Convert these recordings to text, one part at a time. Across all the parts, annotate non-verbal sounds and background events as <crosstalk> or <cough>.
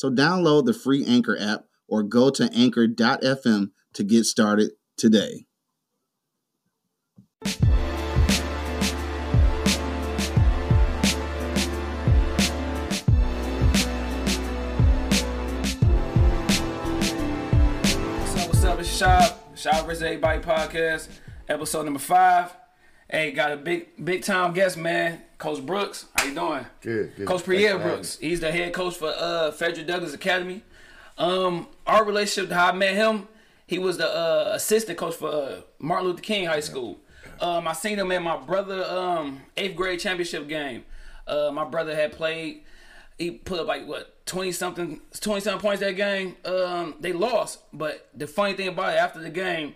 So download the free Anchor app or go to anchor.fm to get started today. So what's up? It's Shad. Shad vs. Everybody podcast, episode number five. Hey, got a big big time guest, man. Coach Brooks. How you doing? Good, good. Coach Thanks Pierre having Brooks. He's the head coach for uh Frederick Douglass Academy. Um, our relationship, how I met him, he was the uh, assistant coach for uh, Martin Luther King High School. Um, I seen him at my brother um eighth grade championship game. Uh, my brother had played. He put up like what twenty something, twenty something points that game. Um, they lost, but the funny thing about it, after the game,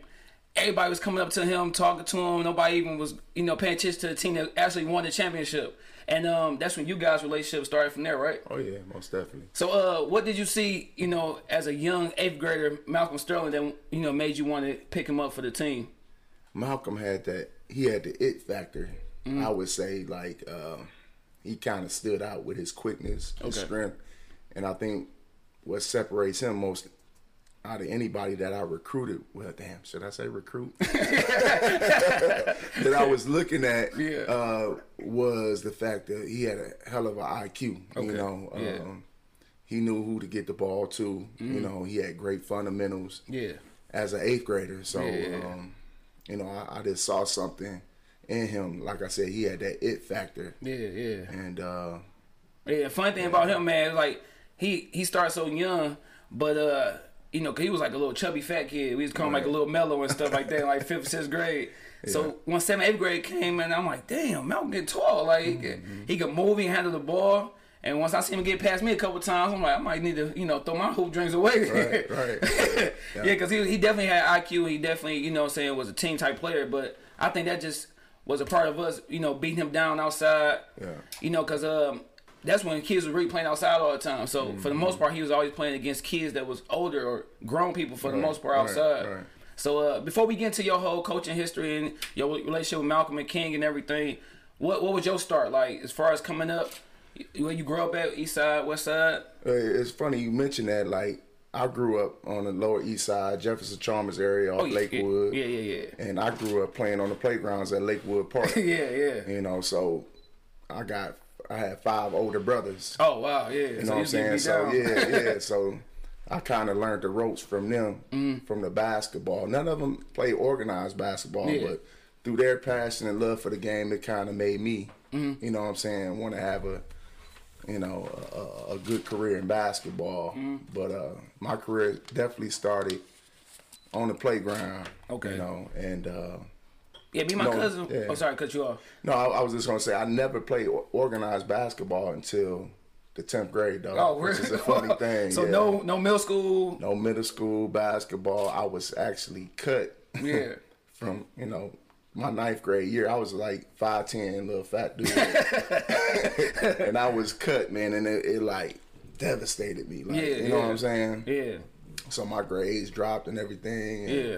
everybody was coming up to him, talking to him. Nobody even was, you know, paying attention to the team that actually won the championship. And um, that's when you guys' relationship started from there, right? Oh yeah, most definitely. So, uh, what did you see, you know, as a young eighth grader, Malcolm Sterling, that you know made you want to pick him up for the team? Malcolm had that. He had the it factor. Mm. I would say like uh, he kind of stood out with his quickness, his Okay. strength, and I think what separates him most out of anybody that I recruited. Well, damn, should I say recruit? <laughs> that I was looking at Yeah. uh, was the fact that he had a hell of an IQ. You Okay. know, Yeah. Mm. um, he knew who to get the ball to. You know, he had great fundamentals. Yeah, as an eighth grader. So, Yeah. um, you know, I, I just saw something in him. Like I said, he had that it factor, yeah, yeah. and uh, Yeah, funny thing about him, man, like he he started so young, but uh, you know, cause he was like a little chubby fat kid. We was to call him like a little mellow and stuff like that, like <laughs> fifth, sixth grade. So when seventh, eighth grade came, and I'm like, damn, Malcolm get tall. Like he could, he could move, he handle the ball. And once I see him get past me a couple times, I'm like, I might need to, you know, throw my hoop drinks away. Right, right. <laughs> yeah, because he, he definitely had IQ. He definitely, you know, what I'm saying was a team type player. But I think that just was a part of us, you know, beating him down outside. Yeah. You know, because um, that's when kids were really playing outside all the time. So for the most part, he was always playing against kids that was older or grown people for the most part right, outside. right. So uh, before we get into your whole coaching history and your relationship with Malcolm and King and everything, what what was your start like as far as coming up? Where you grew up at, East Side, West Side? uh, it's funny you mentioned that. Like, I grew up on the Lower East Side, Jefferson Chalmers area, off Oh, yeah, Lakewood, Yeah, yeah, yeah. and I grew up playing on the playgrounds at Lakewood Park. <laughs> Yeah, yeah. You know, so I got I had five older brothers. Oh wow, yeah. You know what I'm saying? So yeah, <laughs> yeah. So I kind of learned the ropes from them, from the basketball. None of them play organized basketball, Yeah. but through their passion and love for the game, it kind of made me, you know what I'm saying, want to have a, you know, a, a good career in basketball. But uh, my career definitely started on the playground. Okay. You know, and uh, Yeah, me and my No, cousin. yeah. Oh, sorry, cut you off. no, I, I was just gonna say I never played organized basketball until the tenth grade, though. Oh, really? which is a funny thing. <laughs> so yeah. no, no middle school. no middle school basketball. I was actually cut <laughs> Yeah. from you know my ninth grade year. I was like five ten, little fat dude, <laughs> and I was cut, man, and it, it like devastated me. Like, Yeah, you know what. I'm saying? Yeah, So my grades dropped and everything. and yeah.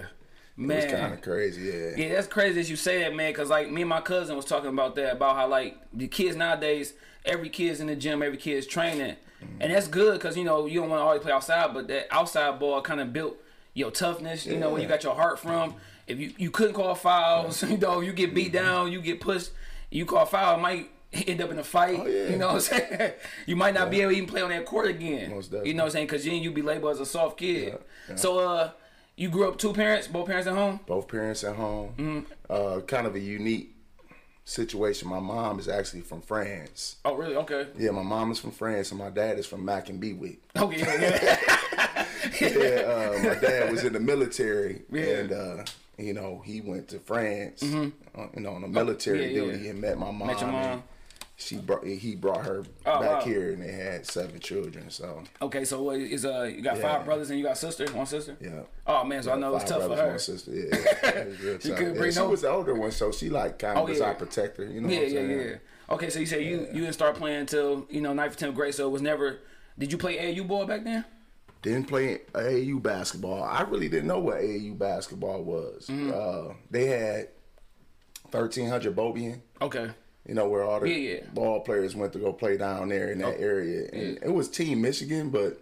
It Man, was kind of crazy. Yeah. Yeah, that's crazy that you say that, man. Cause like me and my cousin was talking about that, about how like the kids nowadays, every kid's in the gym, every kid's training, and that's good. Cause you know you don't want to always play outside, but that outside ball kind of built your toughness. You know where you got your heart from. If you you couldn't call fouls, <laughs> you know you get beat down, you get pushed, you call foul, it might end up in a fight. Oh, yeah. You know what I'm saying? <laughs> You might not be able to even play on that court again. You know what I'm saying? Cause then you'd be labeled as a soft kid. So uh, you grew up two parents, both parents at home. Both parents at home. Mm-hmm. Uh, kind of a unique situation. My mom is actually from France. Oh really? Okay. Yeah, my mom is from France and my dad is from Mac and Bewick. <laughs> Okay, yeah, yeah. <laughs> yeah, uh, my dad was in the military, Yeah. and uh, you know he went to France, uh, you know, on a military Mm-hmm. Oh, yeah. duty, and met my mom. Met your mom. and she brought he brought her Oh, back wow. here, and they had seven children. So Okay, so what is uh you got Yeah. five brothers and you got sister, one sister? yeah. Oh man, so I know it's tough for her. one sister. Yeah, <laughs> yeah, it was real She couldn't Yeah, bring she was the older one, so she like kind of Oh, was yeah. our protector. You know Yeah, what I'm yeah, saying? yeah. Okay, so you say you you didn't start playing until you know ninth or tenth grade, so it was never. Did you play AU ball back then? Didn't play AAU basketball. I really didn't know what AAU basketball was. Mm-hmm. Uh, they had 1300 Beaubien. Okay. You know, where all the Yeah, yeah. ball players went to go play down there in that area. And it was Team Michigan, but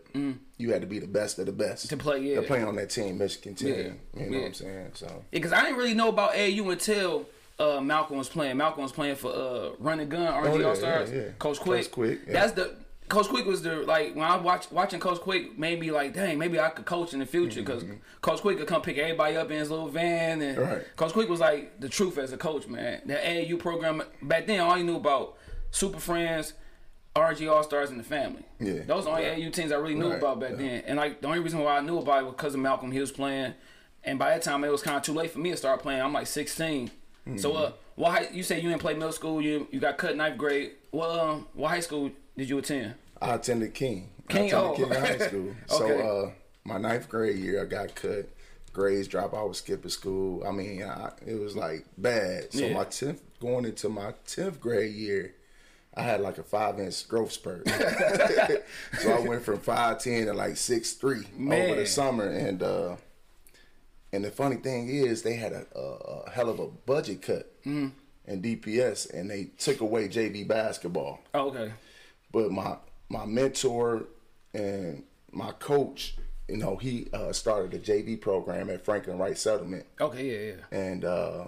you had to be the best of the best Mm. To play, yeah. To play on that Team Michigan team. Yeah, You know yeah. what I'm saying? So because I didn't really know about AU until uh, Malcolm was playing. Malcolm was playing for uh, Running Gun, RG Oh, yeah, All Stars. yeah, yeah. Coach Quick. Coach Quick, yeah. That's the Coach Quick was the like when I watch watching Coach Quick made me like, dang, maybe I could coach in the future because Coach Quick could come pick everybody up in his little van and Mm-hmm. Right. Coach Quick was like the truth as a coach, man. The AAU program back then, all you knew about Super Friends. RG All Stars and the family. Yeah. Those are the only Right. AAU teams I really knew Right. about back Yeah. then. And like the only reason why I knew about it was because of Malcolm. He was playing, and by that time it was kind of too late for me to start playing. I'm like 16. So uh, what high, you say you didn't play middle school? You you got cut ninth grade. Well, um, what high school did you attend? I attended King. King, I oh. attended King High <laughs> School. Okay. So uh, my ninth grade year, I got cut. Grades drop. I was skipping school. I mean, I, it was like bad. So Yeah. my tenth, going into my tenth grade year, I had like a five inch growth spurt. <laughs> so I went from five ten to like six three over the summer, and uh, and the funny thing is, they had a, a, a hell of a budget cut Mm-hmm. in DPS, and they took away JV basketball Oh, okay. But my my mentor and my coach, you know, he uh, started a JV program at Franklin Wright Settlement, Okay, yeah, yeah. and uh,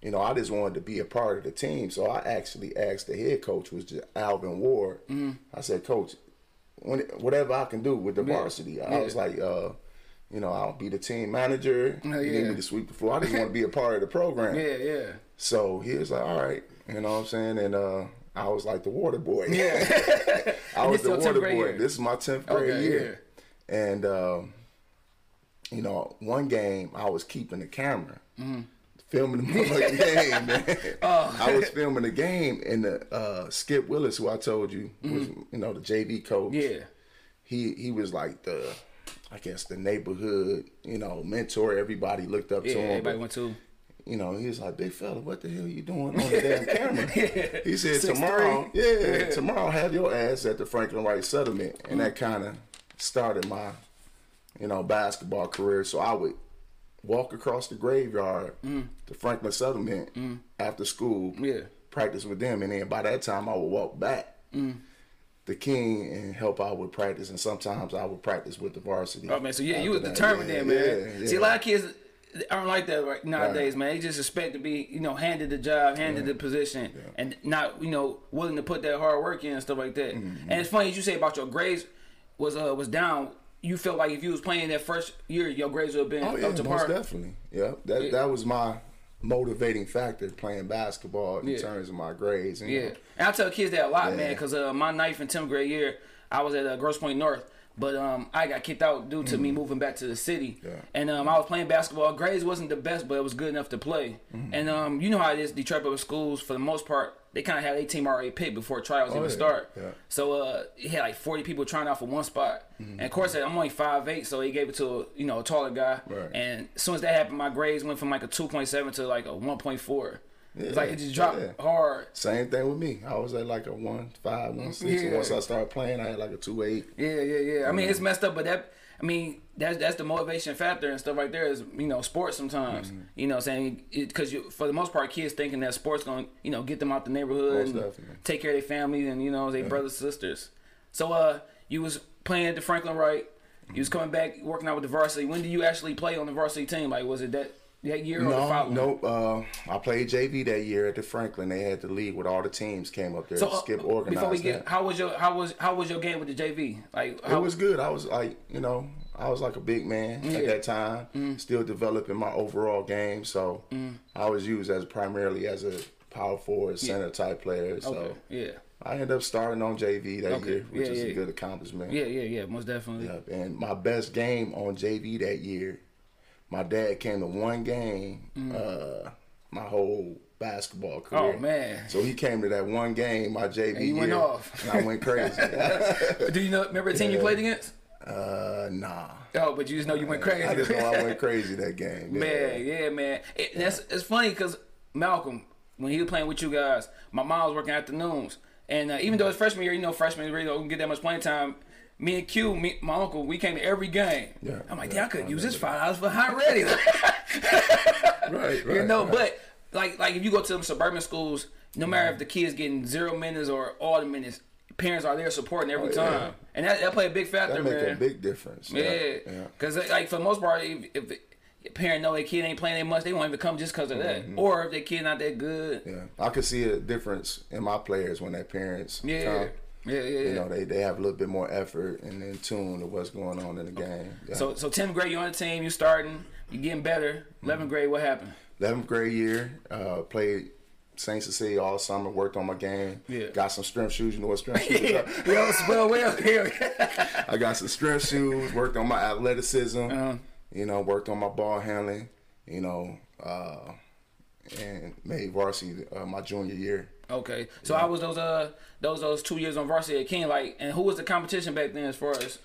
you know, I just wanted to be a part of the team. So I actually asked the head coach, which is Alvin Ward. I said, Coach, when, whatever I can do with the varsity, I Yeah. was like, uh, you know, I'll be the team manager. Oh, You need me to sweep the floor. I just want to be a part of the <laughs> program. Yeah, yeah. So he was like, all right, you know what I'm saying? And uh, I was like the water boy. Yeah. <laughs> I was the water boy. year? This is my 10th grade Okay, year. And, um, you know, one game I was keeping the camera. Mm-hmm. Filming the <laughs> game, man. Oh. I was filming the game, and the uh, Skip Willis, who I told you was, Mm-hmm. you know, the JV coach. Yeah. he he was like the, I guess the neighborhood, you know, mentor. Everybody looked up Yeah, to him. everybody went to. You know, he was like, big fella, what the hell you doing on the <laughs> damn camera? He said, tomorrow, yeah, tomorrow have your ass at the Franklin Wright settlement. And that mm-hmm. kind of started my, you know, basketball career. So I would walk across the graveyard mm. to Franklin settlement mm. after school, Yeah. practice with them. And then by that time, I would walk back. Mm. The king and help out with practice, and sometimes I would practice with the varsity. Oh man, so yeah, you was determined then, man. yeah, See, a lot of kids aren't like that right nowadays, man. They just expect to be, you know, handed the job, handed the position, and not, you know, willing to put that hard work in and stuff like that. Mm-hmm. And it's funny as you say about your grades was uh was down. You felt like if you was playing that first year, your grades would have been Oh yeah, up to par. definitely. Yeah, that Yeah. that was my motivating factor playing basketball in Yeah. terms of my grades. Yeah, know. and I tell kids that a lot, man, because uh, my ninth and tenth grade year, I was at uh, Grosse Pointe North, but um, I got kicked out due to mm. me moving back to the city. Yeah. And um, I was playing basketball. Grades wasn't the best, but it was good enough to play. Mm. And um, you know how it is. Detroit public schools, for the most part, they kind of had a team already picked before trials oh, even yeah. start. Yeah. So uh, he had like 40 people trying out for one spot. Mm. And of course, I'm only five eight, so he gave it to a, you know a taller guy. Right. And as soon as that happened, my grades went from like a 2.7 to like a 1.4. Yeah, it's like it just dropped yeah. hard. Same thing with me. I was at like a one five, one six. Yeah. Once I started playing, I had like a two eight. Yeah, yeah, yeah. I mean, it's mm-hmm. messed up, but that. I mean, that's that's the motivation factor and stuff right there is you know sports sometimes. Mm-hmm. You know, saying because for the most part, kids thinking that sports gonna you know get them out the neighborhood, and take care of their family and you know their yeah. brothers sisters. So uh, you was playing the Franklin Wright. You was mm-hmm. coming back working out with the varsity. When did you actually play on the varsity team? Like, was it that that year No, following? no. Uh, I played JV that year at the Franklin. They had the league with all the teams came up there. So uh, Skip organized before we that. how was your how was how was your game with the JV? Like, how It was good. I was like, you know, I was like a big man Yeah. at that time, Mm. still developing my overall game. So I was used as primarily as a power forward, center type player. So okay, yeah, I ended up starting on JV that Okay. year, which Yeah, is yeah. a good accomplishment. yeah, yeah, yeah, most definitely. Yep. And my best game on JV that year, my dad came to one game, Mm. uh, my whole basketball career. Oh man. So he came to that one game, my JV And you went off. and I went crazy. <laughs> Do you know? Remember the team you played against? uh, nah. Oh, but you just know you went crazy. I just know I went <laughs> crazy that game. Yeah. Man, yeah, man. It, that's it's funny because Malcolm, when he was playing with you guys, my mom was working afternoons, and uh, even though it's freshman year, you know, freshmen really don't get that much playing time. Me and Q, me, my uncle, we came to every game. Yeah, I'm like, yeah, damn, I could I use this five dollars for hot ready. <laughs> <laughs> Right, right. you know, right. but like, like if you go to them suburban schools, no matter if the kid's getting zero minutes or all the minutes, parents are there supporting every Oh, yeah. time, and that, that play a big factor, that make man. a big difference. Yeah, yeah. because like for the most part, if, if the parent know their kid ain't playing that much, they won't even come just because of that. Mm-hmm. Or if their kid not that good, Yeah, I could see a difference in my players when their parents yeah, come. Yeah, yeah. yeah. You know, they, they have a little bit more effort and in tune to what's going on in the game. Yeah. so so 10th grade, you're on the team, you're starting, you're getting better. 11th Mm-hmm. grade, what happened? 11th grade year, uh, played Saint Cecilia all summer, worked on my game. Yeah. Got some strength shoes. You know what strength <laughs> shoes are? Yo, spell well here. <laughs> I got some strength shoes, worked on my athleticism, Uh-huh. you know, worked on my ball handling, you know, uh, and made varsity uh, my junior year. okay, so I was those uh those those two years on varsity at King, like, and who was the competition back then as far as?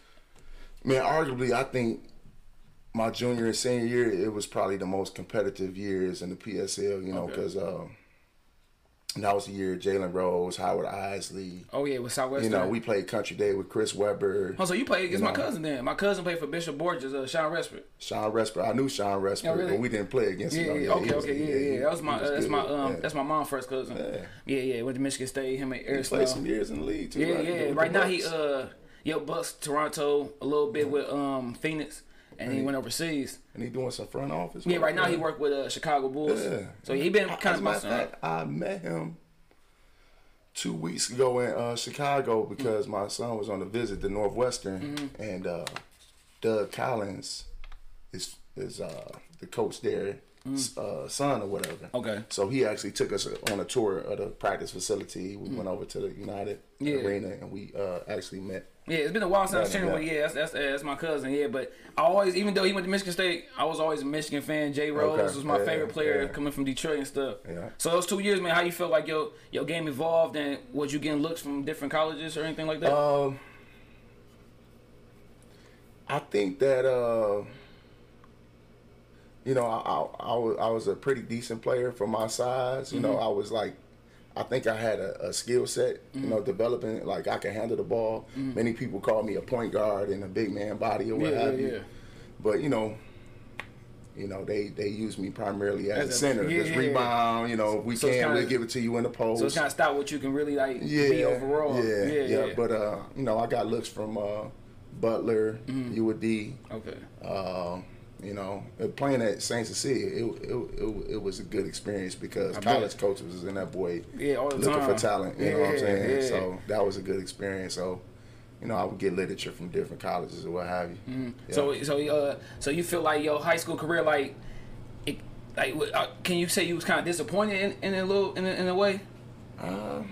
Man, arguably, I think my junior and senior year, it was probably the most competitive years in the PSL, you know, Okay. because that was the year Jalen Rose, Howard Eisley. Oh yeah, with Southwestern. You know, we played Country Day with Chris Webber, Oh, so you played against you my cousin then? My cousin played for Bishop Borgess, uh, Shawn Respert. Shawn Respert. I knew Shawn Respert, Oh, really? but we didn't play against Yeah, him. yeah, okay, he was- okay, yeah, he- yeah. That was my, he uh, that's my, um, Yeah. that's my mom's first cousin. Yeah. Yeah, yeah. Went to Michigan State. Him and He Eric played some years in the league too. Yeah, right? yeah. Right now he uh, yo Bucks Toronto a little bit with um Phoenix, and he went overseas. and he doing some front office. Yeah, right now he worked with uh, Chicago Bulls. Yeah. So he been kind of of fact, I met him two weeks ago in uh, Chicago because my son was on a visit to Northwestern, Mm-hmm. and uh, Doug Collins is is uh, the coach there. Uh, son or whatever. Mm. Okay. So he actually took us on a tour of the practice facility. We went over to the United Mm. Yeah. Arena and we uh, actually met. Yeah, it's been a while since I've seen him. but yeah. That's, that's that's my cousin. Yeah, but I always, even though he went to Michigan State, I was always a Michigan fan. Jay Rose Okay. was my Yeah, favorite player yeah. coming from Detroit and stuff. Yeah. So those two years, man, how you felt like your your game evolved and was you getting looks from different colleges or anything like that? Um, I think that uh, you know, I, I, I was I was a pretty decent player for my size. You know, Mm-hmm. I was like, I think I had a, a skill set. You know, Mm-hmm. developing like I can handle the ball. Many people call me a point guard and a big man body or what Yeah, have yeah, you. But you know. You know they they use me primarily as, As a center, yeah, just rebound. You know, if we So can, kinda- we'll give it to you in the post. so it's kind of stop what you can really like Yeah, be overall. Yeah, yeah, yeah. But uh, you know, I got looks from uh, Butler, Mm-hmm. UAD. okay. Uh, you know, uh, playing at Saint Cecilia, it, it, it, it was a good experience because college coaches was in that boy Yeah, looking time. for talent. You know what I'm saying? yeah. So that was a good experience. So, you know, I would get literature from different colleges or what have you. Mm-hmm. So so uh so you feel like your high school career like it like uh, can you say you was kind of disappointed in, in a little in a, in a way? Um,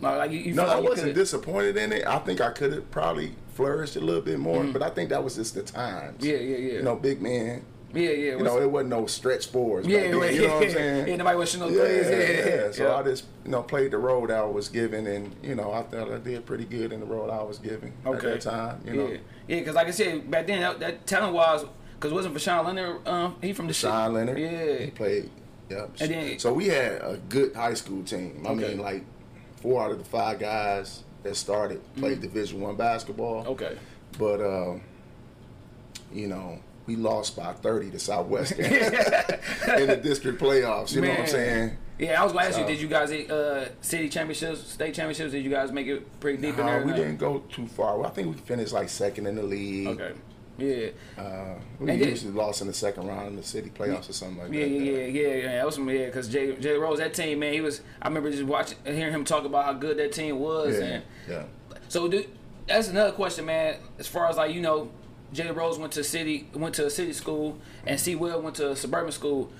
Like, like you, you no, feel I wasn't disappointed in it. I think I could have probably flourished a little bit more, but I think that was just the times. Mm-hmm. Yeah, yeah, yeah. You know, big man. Yeah, yeah. You know, it wasn't no stretch fours. yeah, right, you know what I'm saying? Yeah, nobody was no Yeah, threes. Yeah, yeah, yeah. So I just, you know, played the role that I was given, and you know, I thought I did pretty good in the role I was given at Okay. that time. You know, yeah, yeah. Because like I said, back then that, that talent wise, because it wasn't for Sean Leonard. Um, he from the. Sean Leonard. Yeah. he played. Yep. And then- so we had a good high school team. I Okay. mean, like four out of the five guys that started played Mm-hmm. Division One basketball. Okay. But um, you know, we lost by thirty to Southwestern <laughs> <laughs> in the district playoffs. You know what I'm saying? Yeah, I was gonna ask you, did you guys uh city championships, state championships? Did you guys make it pretty deep in there? we didn't go too far. Well, I think we finished like second in the league. Okay. Yeah. Uh, we And usually lost in the second round in the city playoffs or something like Yeah, that. yeah, yeah, yeah, yeah. That was some yeah, because Jay Jay Rose, that team, man, he was. I remember just watching, hearing him talk about how good that team was, Yeah, and yeah. so do, that's another question, man. As far as like you know, Jay Rose went to city, went to a city school, and C. Will went to a suburban school.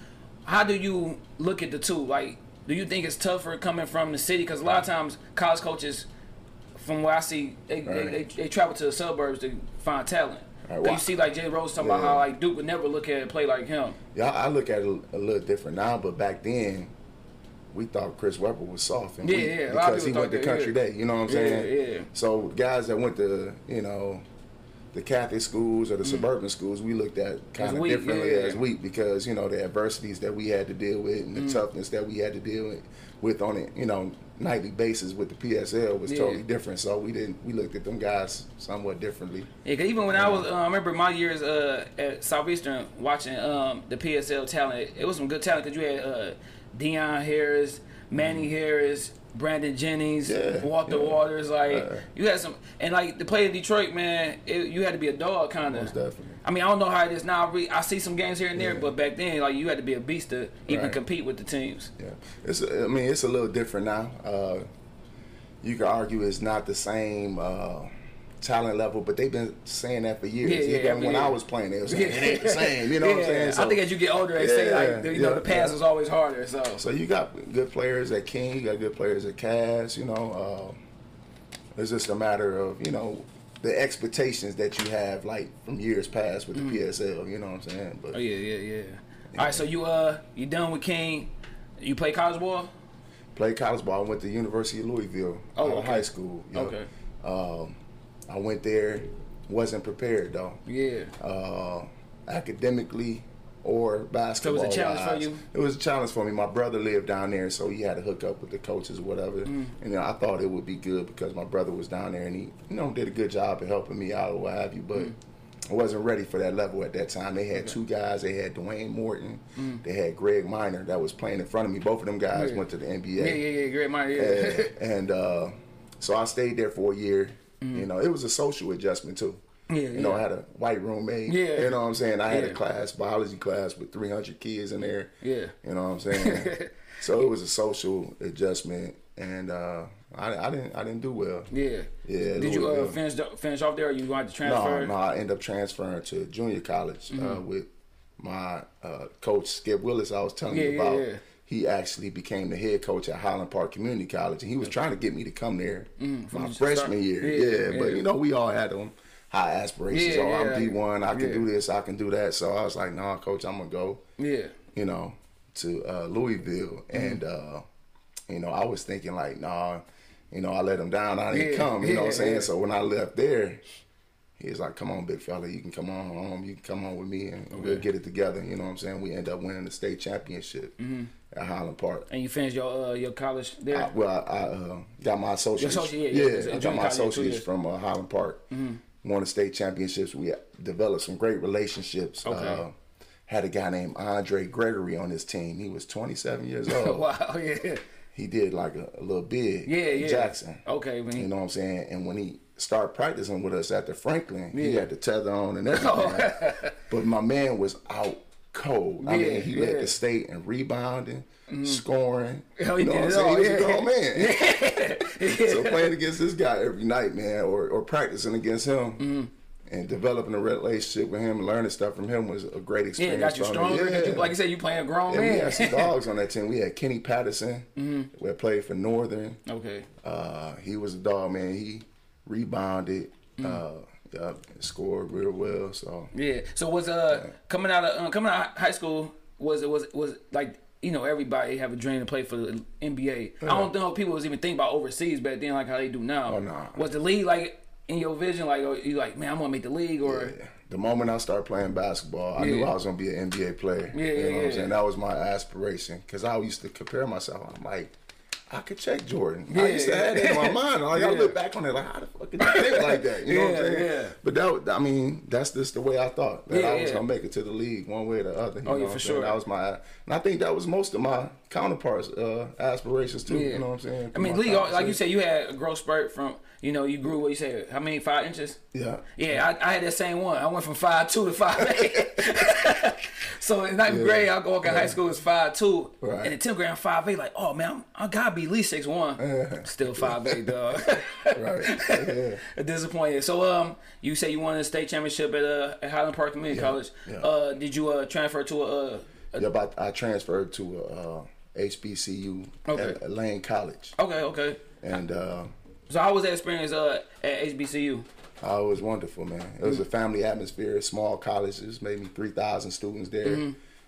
How do you look at the two? Like, do you think it's tougher coming from the city? Because a lot of times college coaches, from what I see, they they, they, they travel to the suburbs to find talent. Right, you see like Jay Rose talking about how like Duke would never look at a play like him? Yeah, I look at it a little different now, but back then, we thought Chris Webber was soft, and Yeah, we, yeah, a lot of because he went to Country yeah. Day. You know what I'm Yeah, saying? yeah. So guys that went to you know the Catholic schools or the suburban schools, we looked at kind of Mm. differently yeah. as weak because you know the adversities that we had to deal with and the Mm. toughness that we had to deal with, with on it, you know, nightly basis with the PSL was Yeah. totally different. So we didn't we looked at them guys somewhat differently. Yeah, 'cause even when I was, uh, I remember my years uh, at Southeastern watching um, the PSL talent. It was some good talent because you had uh, Deion Harris, Manny Harris, Brandon Jennings, Yeah, Walter yeah. Waters. Like Uh, you had some, and like to play in Detroit, man, it, you had to be a dog kind of. I mean, I don't know how it is now. I, re- I see some games here and there, Yeah. but back then, like you had to be a beast to even Right. compete with the teams. Yeah, it's. I mean, it's a little different now. Uh, you could argue it's not the same uh, talent level, but they've been saying that for years. Yeah, yeah, Even mean, when yeah. I was playing, were saying it ain't the same. You know what I'm <laughs> Yeah, saying? I think as you get older, they say like Yeah, you know the pass yeah. was always harder. So, So you got good players at King, you got good players at Cass. You know, uh, it's just a matter of you know the expectations that you have like from years past with the PSL. You know what I'm saying? But Mm. oh yeah, yeah, yeah. All right, so you uh you done with King? You play college ball? played college ball. I went to University of Louisville Oh, out okay. high school. Yep. Okay. Um, I went there, wasn't prepared though. Yeah. uh, academically or basketball. challenge for you? It was a challenge for me. My brother lived down there, so he had to hook up with the coaches or whatever. Mm. And you know, I thought it would be good because my brother was down there and he, you know, did a good job of helping me out or what have you. But Mm. I wasn't ready for that level at that time. They had two guys. They had Dwayne Morton. They had Greg Minor that was playing in front of me. Both of them guys Mm. Yeah. went to the NBA. Yeah, yeah, yeah. Great mind. Yeah. And, and uh, so I stayed there for a year. You know, it was a social adjustment too. Mm. Yeah, You know, yeah. I had a white roommate. Yeah. You know what I'm saying? I had Yeah. a class, biology class with 300 kids in there. Yeah. You know what I'm saying? <laughs> so it was a social adjustment, and uh, I, I didn't I didn't do well. yeah. Yeah, Did you uh, finish finish off there, or you wanted to transfer? No, no, I ended up transferring to junior college Mm-hmm. uh, with my uh, coach Skip Willis. I was telling Yeah, you about. yeah. He actually became the head coach at Highland Park Community College, and he was trying to get me to come there for my freshman start. year. Mm, Yeah, Yeah, but you know we all had them high aspirations. Yeah, oh, yeah, I'm D1, I can yeah. do this, I can do that. So I was like, no, coach, I'm gonna go Yeah. you know, to uh, Louisville, Mm-hmm. and uh, you know, I was thinking like, nah, you know, I let him down. I didn't Yeah, come. You know what I'm saying? yeah. So when I left there, he was like, "Come on, big fella, you can come on home. You can come on with me, and we'll get it together." You know what I'm saying? We end up winning the state championship Mm-hmm. at Highland Park. And you finished your uh, your college there. I, well, I, I uh, got my associates. Your associate, yeah, yeah, a I got my yeah, associates from uh, Highland Park. Won the state championships. We developed some great relationships. Okay. Uh, had a guy named Andre Gregory on his team. He was 27 years <laughs> old. wow. Yeah. He did like a, a little big Yeah. Yeah. Jackson. Okay. He, You know what I'm saying? And when he started practicing with us at the Franklin, he had the tether on and <laughs> everything. but my man was out cold. I Yeah, mean, he yeah. led the state in rebounding, scoring. Oh, you he know did what I'm saying? all, He was a yeah. grown man. <laughs> so playing against this guy every night, man, or, or practicing against him. Mm-hmm. And developing a relationship with him and learning stuff from him was a great yeah, experience. got you stronger. 'cause You, like you said, you playing a grown And we man. had some <laughs> dogs on that team. We had Kenny Patterson, Mm-hmm. who played for Northern. okay. Uh, he was a dog, man. He rebounded, Mm. uh, yeah, scored real well. So Yeah. So was uh coming out of uh, coming out of high school was it was was like you know everybody have a dream to play for the NBA. I don't know if people was even thinking about overseas back then like how they do now. Oh, nah. Was the league like in your vision like oh, you like man I'm gonna make the league or yeah. the moment I started playing basketball, I knew I was gonna be an NBA player. Yeah, you know yeah, what I'm yeah. saying? That was my aspiration because I used to compare myself. I'm like. I could check Jordan. Yeah, I used to have that in my mind. Like I Yeah. look back on it, like how the fuck did you think like that? You know what I'm saying? yeah. But that, I mean, that's just the way I thought that Yeah, I was yeah. gonna make it to the league one way or the other. You Oh, know yeah, for sure. That was my, and I think that was most of my counterparts' uh, aspirations too. Yeah. You know what I'm saying? I mean, league, like you said, you had a growth spurt from, you know, you grew what you said, how many, five inches? Yeah. Yeah, I, I had that same one. I went from five two to five eight. <laughs> so in ninth Yeah. grade, I go in high school was five two, Right. and in tenth grade I'm five eight. Like, oh man, I'm, I gotta be at least six one. Still five eight, dog. <laughs> Right. Yeah. <laughs> Disappointed. So um, you say you won a state championship at uh at Highland Park Community College. yeah. Uh, did you uh transfer to a uh? a- Yep, I, I transferred to uh, HBCU Okay. at Lane College, Okay, okay. and uh, So how was that experience uh at HBCU? oh, it was wonderful, man. It was a family atmosphere, small colleges, maybe three thousand students there.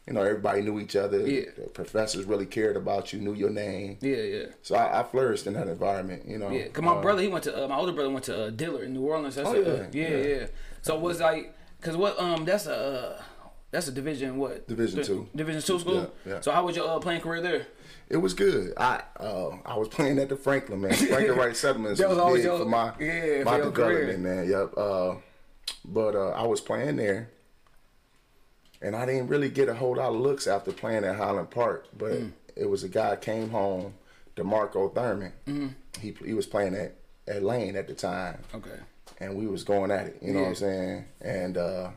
you know, everybody knew each other. Yeah. The professors really cared about you, knew your name. Yeah, yeah. So I, I flourished in that environment, you know. Yeah, cause my Uh, brother he went to uh, my older brother went to uh, Dillard in New Orleans. That's Oh, a, yeah, yeah, yeah. yeah, So it was like, cause what um that's a uh, that's a division what Division Di- two. division two school. Yeah, yeah. So how was your uh, playing career there? It was good. I uh, I was playing at the Franklin man. <laughs> Franklin Wright Settlements was, was big your- for my yeah, my for your career. development, man. Yep. Uh, but uh, I was playing there, and I didn't really get a whole lot of looks after playing at Highland Park. But Mm. it was a guy came home, Demarco Thurman. Mm-hmm. He he was playing at at Lane at the time, Okay. and we was going at it. You know what I'm saying? And uh,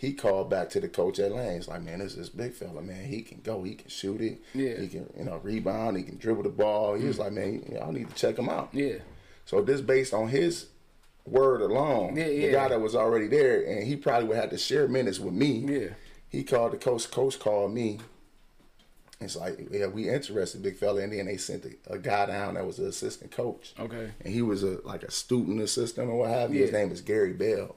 he called back to the coach at Lane. He's like, man, this is big fella, man. He can go. He can shoot it. Yeah. Mm. He can, you know, rebound. He can dribble the ball. He was like, man, y'all need to check him out. Yeah. So this based on his word alone, Yeah, yeah. the guy that was already there, and he probably would have to share minutes with me. Yeah. He called the coach. Coach called me. It's like, yeah, we interested, big fella. And then they sent a, a guy down that was an assistant coach. Okay. And he was a like a student assistant or what have you. His name is Gary Bell.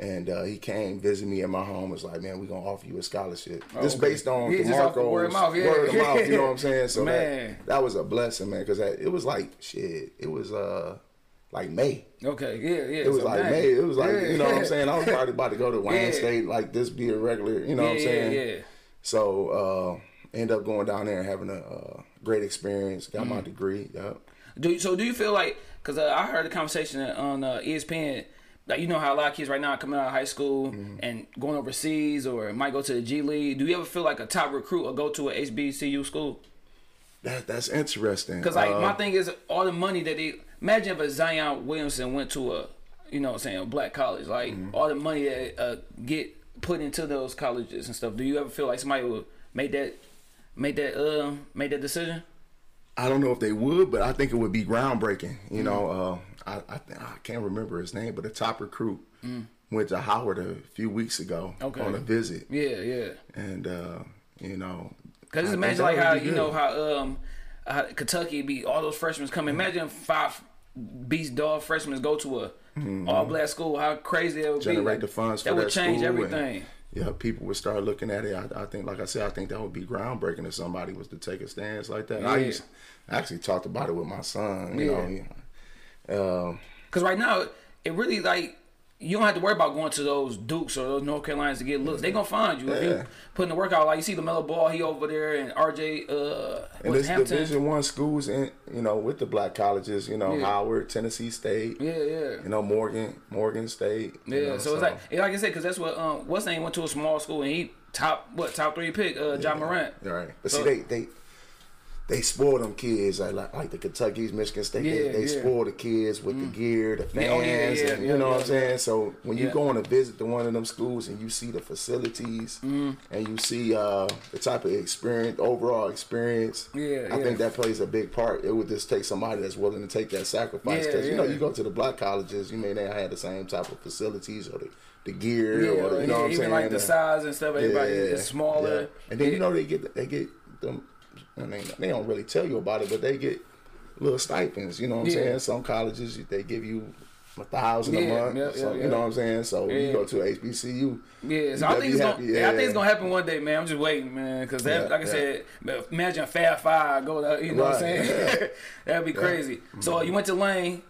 And uh, he came visit me at my home. Was like, man, we gonna offer you a scholarship. Just okay. based on Yeah, just off the DeMarco's word of mouth, yeah. word of mouth. You know what I'm saying? <laughs> So Man. that that was a blessing, man. Because it was like shit. It was uh like May. Okay. Yeah. Yeah. It was so like dang. May. It was like Yeah. you know what I'm saying. I was probably about to go to <laughs> Wayne Yeah. State, like this be a regular. You know Yeah. what I'm saying? Yeah. Yeah. So uh, end up going down there and having a uh, great experience. Got Mm-hmm. my degree. Yep. Do so? Do you feel like? Because uh, I heard a conversation on uh, ESPN. Like you know how a lot of kids right now are coming out of high school Mm-hmm. and going overseas or might go to the G League. Do you ever feel like a top recruit or go to a HBCU school? That that's interesting. Because like Uh, my thing is all the money that they imagine if a Zion Williamson went to a you know what I'm saying a black college like Mm-hmm. all the money that uh, get put into those colleges and stuff. Do you ever feel like somebody would make that make that uh make that decision? I don't know if they would, but I think it would be groundbreaking. You know, Mm-hmm. uh, I I, I can't remember his name, but a top recruit Mm. went to Howard a few weeks ago Okay. on a visit, Yeah, yeah. and uh, you know, Cause I just imagine like how you know how um how Kentucky be all those freshmen coming. Imagine five beast dog freshmen go to a all black school. How crazy that would Mm-hmm. generate be. the funds that for would that change school and- everything. yeah, people would start looking at it. I, I think, like I said, I think that would be groundbreaking if somebody was to take a stance like that. I used, I actually talked about it with my son. You Yeah. know, know, um, Cause right now it really like you don't have to worry about going to those Dukes or those North Carolinas to get looks. They gonna find you if Yeah. you putting the workout. Like you see the Melo Ball, he over there, and RJ uh and it's Hampton. Division One schools, and you know, with the black colleges. You know, Yeah. Howard, Tennessee State. Yeah, yeah. You know, Morgan, Morgan State. you Yeah, know, so, it's like yeah, like I said, because that's what um what's name went to a small school and he top what top three pick uh Ja Morant. Right. But So- see, they they they spoil them kids like like, like the Kentucky's, Michigan State. Yeah, they they yeah. spoil the kids with the gear, the fans, Yeah, oh, yeah, yeah, and, yeah, you know what yeah, I'm saying. So when you Yeah. go on a visit to one of them schools and you see the facilities Mm-hmm. and you see uh, the type of experience, overall experience, Yeah, I yeah. think that plays a big part. It would just take somebody that's willing to take that sacrifice Yeah, because you know you go to the black colleges, you may not have the same type of facilities or the the gear Yeah, or the, you know what I'm even saying. like the size and stuff. Everybody yeah, is smaller. yeah. And then Yeah. you know they get they get them. I mean, they don't really tell you about it, but they get little stipends. You know what I'm Yeah. saying? Some colleges they give you a thousand a month. yeah, so, yeah, You know yeah. what I'm saying? So Yeah. you go to HBCU. Yeah, so I think it's gonna, happy, yeah. I think it's gonna happen one day, man. I'm just waiting, man, because Yeah, like I yeah. said, imagine Fab Five go to, you know what I'm Right, saying? <laughs> That'd be crazy. So uh, you went to Lane,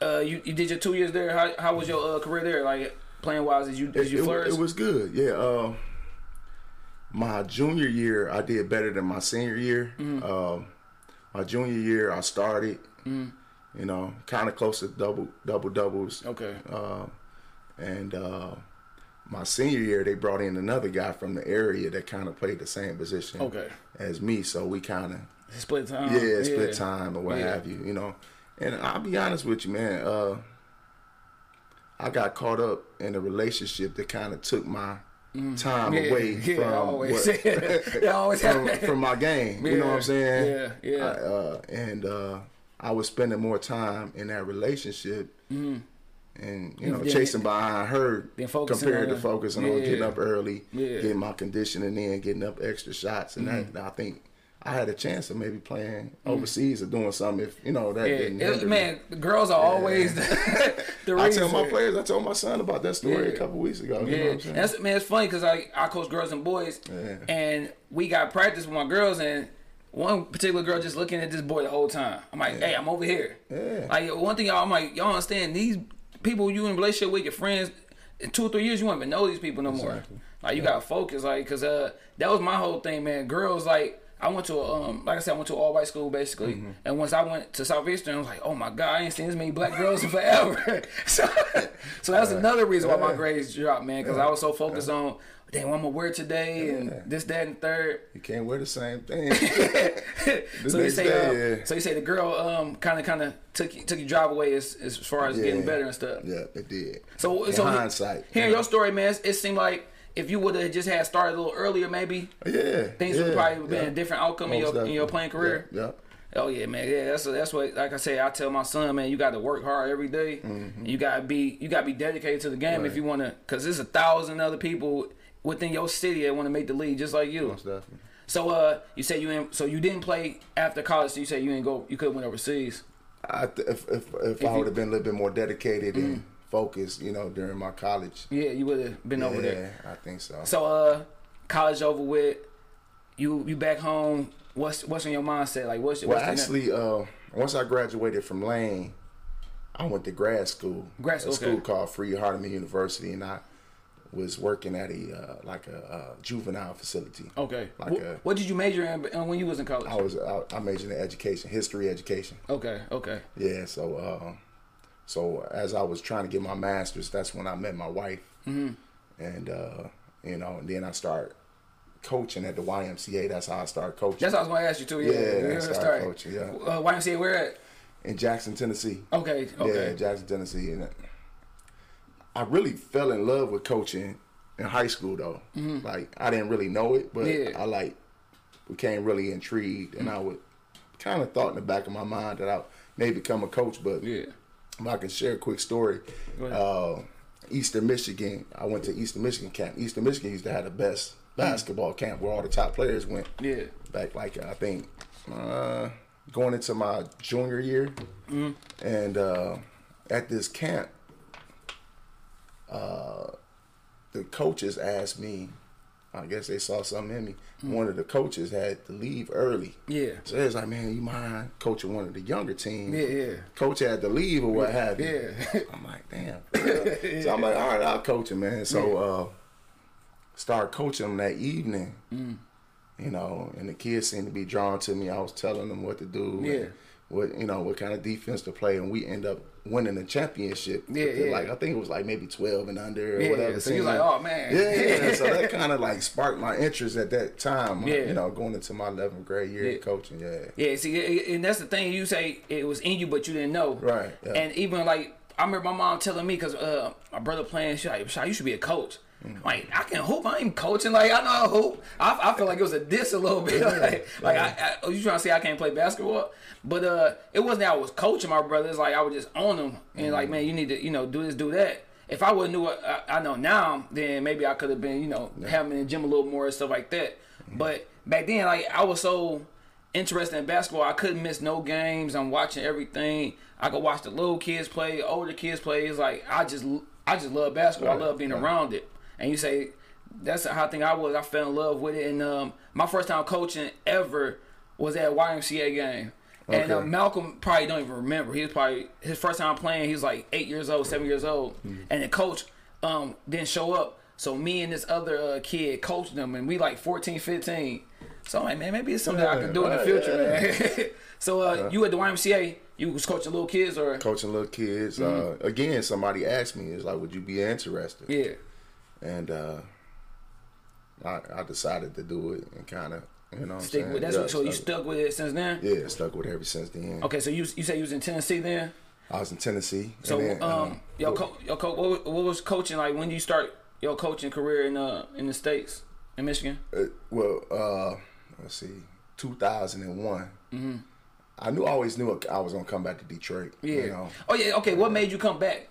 uh, you you did your two years there. How how was your uh, career there? Like playing wise, did you did you it, flourish? it was good. Yeah. Uh, my junior year, I did better than my senior year. Mm-hmm. Um, my junior year, I started. You know, kind of close to double double doubles. okay. Uh, and uh, my senior year, they brought in another guy from the area that kind of played the same position Okay. as me. So we kind of Split time. yeah, split time or what Yeah. have you, you know. And I'll be honest with you, man. Uh, I got caught up in a relationship that kind of took my time Mm. Yeah, away yeah, from always. what- <laughs> always from, from my game. You know what I'm saying? yeah, yeah. I, uh, and uh, I was spending more time in that relationship. And you know, chasing behind her compared to on- focusing on getting up early, Yeah. getting my conditioning in, getting up extra shots, and that I think I had a chance of maybe playing overseas or doing something if you know that. Yeah, didn't. it- man, the girls are always The <laughs> <laughs> reason. I tell my players, I told my son about that story Yeah. a couple weeks ago. You know Yeah, what I'm saying? that's man, it's funny because I I coach girls and boys, Yeah. and we got practice with my girls, and one particular girl just looking at this boy the whole time. I'm like, hey, I'm over here. Yeah. Like one thing, y'all, I'm like, y'all understand these people you in a relationship with, your friends. In two or three years, you won't even know these people no more. Like you gotta focus, like, cause uh, that was my whole thing, man. Girls, like, I went to a, um, like I said, I went to all white school basically, Mm-hmm. and once I went to Southeastern, I was like, oh my god, I ain't seen this many black girls in forever. <laughs> so, so that's another reason why my grades dropped, man, because I was so focused on, damn, what I'm gonna wear today, and Yeah. this, that, and third. You can't wear the same <laughs> thing. <laughs> so you say, day, uh, yeah. so you say the girl um kind of kind of took you, took your job away as, as far as getting better and stuff. yeah, it did. So, In so hindsight, hearing you your story, man, it seemed like if you would have just had started a little earlier, maybe Yeah, things would yeah, probably been yeah. a different outcome in your in your playing career. Yeah, yeah. Oh yeah, man. Yeah, that's that's what. Like I say, I tell my son, man, you got to work hard every day. You got to be you got to be dedicated to the game if Mm-hmm. You want to. Cause there's a thousand other people within your city that want to make the league just like you. Most definitely. So uh, you say you in, so you didn't play after college. So you say you didn't go. You could have went overseas. I th- if if, if, I would have been a little bit more dedicated and focused, you know, during my college. Yeah, you would have been over yeah, there. I think so. So uh, college over with. You you back home. What's what's in your mindset? Like what's, well, what's actually, uh, once I graduated from Lane, I went to grad school. Grad school, a school okay. called Freed-Hardeman University, and I was working at a uh, like a uh, juvenile facility. Okay. Like What- a- what did you major in when you was in college? I was I, I majored in education, history education. Okay. Okay. Yeah, so uh, so as I was trying to get my master's, that's when I met my wife, Mm-hmm. and uh, you know, and then I started coaching at the YMCA. That's how I started coaching That's what I was going to ask you too. Yeah. Yeah, yeah, I started start. coaching, yeah. Uh, YMCA, where at? in Jackson, Tennessee. Okay. Okay. Yeah, Jackson, Tennessee, and I really fell in love with coaching in high school though. Like I didn't really know it, but Mm-hmm. Yeah. Mm-hmm. I like became really intrigued, and I would kind of thought in the back of my mind that I may become a coach, but yeah. If I can share a quick story. Uh, Eastern Michigan. I went to Eastern Michigan camp. Eastern Michigan used to have the best basketball camp where all the top players went. Yeah. Back like I think uh, going into my junior year, Mm-hmm. and uh, at this camp, uh, the coaches asked me. I guess they saw something in me. One of the coaches had to leave early. Mm-hmm. Yeah. So was like, man, you mind coaching one of the younger teams? Yeah, yeah. Coach had to leave or what have you. Yeah. <laughs> I'm like, damn. <laughs> so I'm like, all right, I'll coach him, man. So uh started coaching him that evening. Mm. You know, and the kids seemed to be drawn to me. I was telling them what to do. Yeah. What you know, what kind of defense to play, and we end up winning a championship. Yeah, yeah. Like I think it was like maybe twelve and under or Yeah, whatever. so you're like, oh, man. Yeah, yeah. <laughs> so that kind of like sparked my interest at that time. Yeah. You know, going into my 11th grade year Yeah. coaching. Yeah. Yeah, see, and that's the thing. You say it was in you, but you didn't know. Right, yeah. And even like I remember my mom telling me because uh, my brother playing, she like, you should be a coach." Mm. Like I can hoop. I am coaching. Like I know to hoop. I, I feel like it was a diss a little bit. <laughs> like, like I, I, you trying to say I can't play basketball? But uh, it wasn't that I was coaching my brothers. Like I would just own them and Mm. like, man, you need to, you know, do this, do that. If I would have knew what I, I know now, then maybe I could have been, you know, having in the gym a little more and stuff like that. Mm. But back then, like I was so interested in basketball. I couldn't miss no games. I'm watching everything. I could watch the little kids play, older kids play. It's like I just I just love basketball. I love being right. around it. And you say that's how I think I was. I fell in love with it. And um, my first time coaching ever was at YMCA game. Okay. And uh, Malcolm probably don't even remember. He was probably his first time playing. He was like eight years old, seven years old, Hmm. and the coach um, didn't show up. So me and this other uh, kid coached them, and we like 14, 15. So I'm like, man, maybe it's something I can do in the future, yeah. man. <laughs> so uh, you at the YMCA, you was coaching little kids, or coaching little kids. Uh, again, somebody asked me, "Is like, would you be interested?" yeah, And uh, I, I decided to do it and kind of, you know, what I'm stick with that's yeah, what, so you stuck- with it since then. yeah, stuck with it ever since then. Okay, so you you say you was in Tennessee then. I was in Tennessee. So and then, um, your co- your co- what, was- what was coaching like? When did you start your coaching career in uh in the states in Michigan? uh, well, uh, let's see, 2001. Mm-hmm. I knew, I always knew I was gonna come back to Detroit. Yeah. You know? Oh yeah. Okay. What made you come back?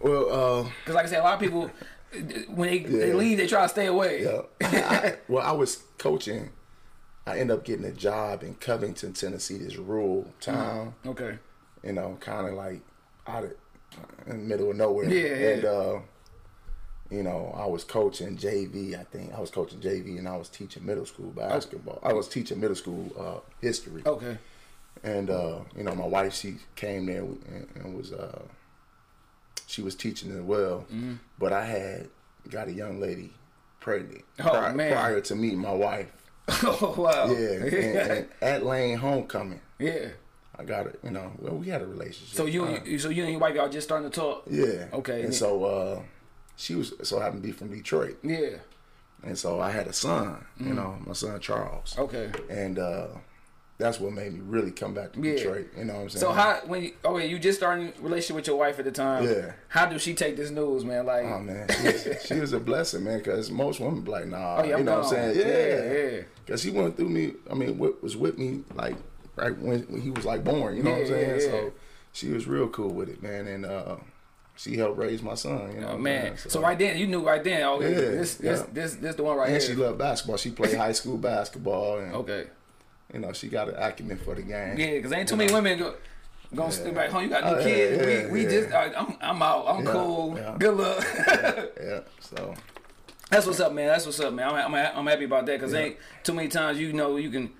Well, uh, Because like I said, a lot of people when they, they leave, they try to stay away. Yeah. I, well, I was coaching. I ended up getting a job in Covington, Tennessee, this rural town. Okay. You know, kind of like out of in the middle of nowhere. Yeah, yeah. And uh, you know, I was coaching JV. I think I was coaching JV, and I was teaching middle school basketball. I was teaching middle school uh, history. Okay. And uh, you know, my wife she came there and, and was uh, she was teaching as well. Mm-hmm. But I had got a young lady pregnant Oh, prior, prior to meeting my wife. <laughs> oh wow. Yeah, and, <laughs> and at Lane Homecoming, yeah. I got it. You know, well, we had a relationship. So you, Uh, so you and your wife y'all just starting to talk. yeah. Okay. And so uh, she was so happened to be from Detroit, Yeah. and so I had a son. Mm. You know, my son Charles. Okay. And uh, that's what made me really come back to Yeah. Detroit. You know what I'm saying? So how when you, okay you just starting relationship with your wife at the time? Yeah. How do she take this news, man? Like, Oh man, she was, she was a blessing, man. Because most women be like, nah, Oh, yeah, you know what I'm saying? Yeah, Yeah, yeah. Because she went through me. I mean, wa- was with me like right when, when he was like born. You know what I'm saying? yeah, yeah. So she was real cool with it, man, and uh, she helped raise my son. You know, oh, what I'm man. saying? So right then you knew right then. Oh, Yeah, this this yeah. this this the one right And here. she loved basketball. She played high school basketball, and okay. You know, she got an acumen for the game. Yeah, because ain't too many women go, gonna stay back home. You got new Oh, kids. yeah, we we yeah. just I, I'm I'm out. I'm Yeah, cool. yeah. Good luck. <laughs> Yeah. So That's what's up, man. That's what's up, man. I'm I'm, I'm happy about that because Yeah. ain't too many times you know you can.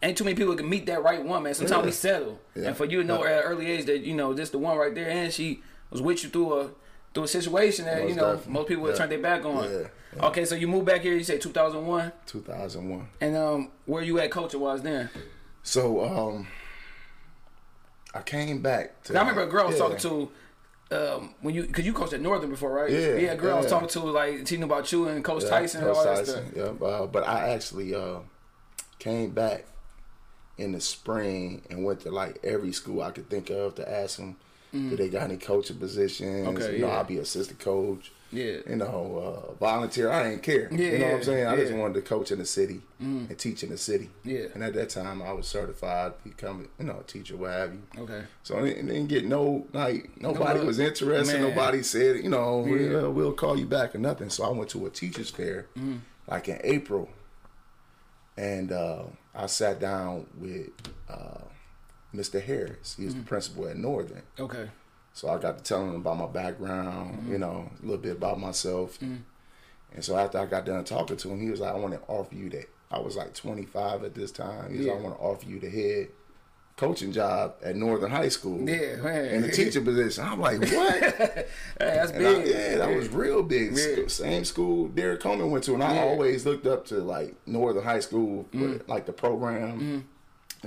Ain't too many people can meet that right one, man. Sometimes we settle, Yeah. and for you to know at an early age that you know this the one right there, and she was with you through a through a situation that you know definitely. most people would Yeah. turn their back on. Yeah. Okay, so you moved back here. You say 2001, 2001. and um, where you at coaching was then? So um, I came back. To, I remember a girl I was Yeah. talking to. Um, when you, cause you coached at Northern before, right? Yeah, yeah. A girl I was talking to, like, she knew about you and Coach Yeah, Tyson and Coach all that Tyson, stuff. Yeah, uh, but I actually uh, came back in the spring and went to like every school I could think of to ask them, do they got any coaching positions? Mm. Okay, you know. I'll be assistant coach. Yeah. You know, uh, volunteer. I didn't care. Yeah, you know what I'm saying? I just yeah. Mm. wanted to coach in the city and teach in the city. Yeah. And at that time, I was certified, become you know a teacher, what have you. Okay. So I didn't, didn't get no like nobody look. was interested. Man. Nobody said you know Yeah. we'll, we'll call you back or nothing. So I went to a teachers fair Mm. like in April, and uh, I sat down with uh, Mr. Harris. He was Mm. the principal at Northern. Okay. So I got to tell him about my background, Mm-hmm. you know, a little bit about myself. And so after I got done talking to him, he was like, I want to offer you that. I was like 25 at this time. He was like, I want to offer you the head coaching job at Northern High School. Yeah, man. In the teacher position. I'm like, <laughs> what? Hey, that's And I, big. yeah, that was real big. Yeah. Same school Derrick Coleman went to, and I always looked up to like Northern High School, Mm. like the program, and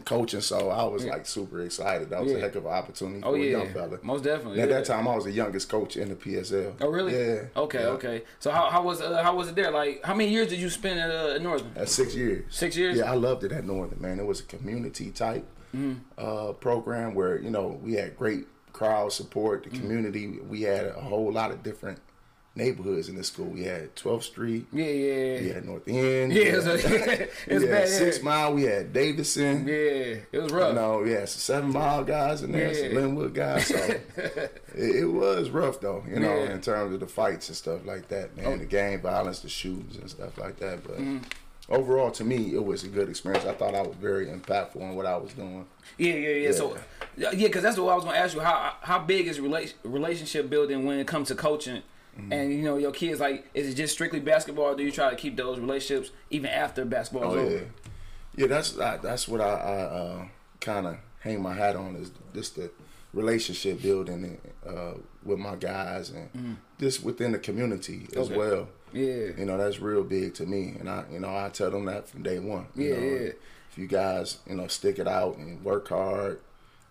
coaching. So I was like super excited. That was Yeah. a heck of an opportunity Oh for a yeah, young fella. most definitely. And at yeah. that time, I was the youngest coach in the PSL. Oh really? Yeah. Okay, Yeah. okay. So how, how was uh, how was it there? Like how many years did you spend at uh, Northern? That's six years. Six years. Yeah, I loved it at Northern, man. It was a community type Mm-hmm. uh, program where, you know, we had great crowd support, the Mm-hmm. community. We had a whole lot of different neighborhoods in the school. We had 12th Street, Yeah, yeah, we yeah. had North End, Yeah, we <laughs> it's, had, it's <laughs> we bad. Six yeah. Mile, we had Davidson. yeah, it was rough. You know, we had some seven mile guys and there, some Linwood guys. So <laughs> it, it was rough though, you know, Yeah. Oh. in terms of the fights and stuff like that, man. The gang violence, the shootings and stuff like that. But Mm-hmm. overall, to me, it was a good experience. I thought I was very impactful in what I was doing. Yeah, yeah, yeah. So, yeah, because that's what I was gonna ask you. How how big is rela- relationship building when it comes to coaching? Mm-hmm. And you know your kids like, is it just strictly basketball? Or do you try to keep those relationships even after basketball Oh over? yeah, yeah. That's I, that's what I, I uh, kind of hang my hat on is just the relationship building uh, with my guys and just within the community as. Okay. well. Yeah. You know, that's real big to me. And I, you know, I tell them that from day one. You Yeah, know, yeah. If you guys, you know, stick it out and work hard,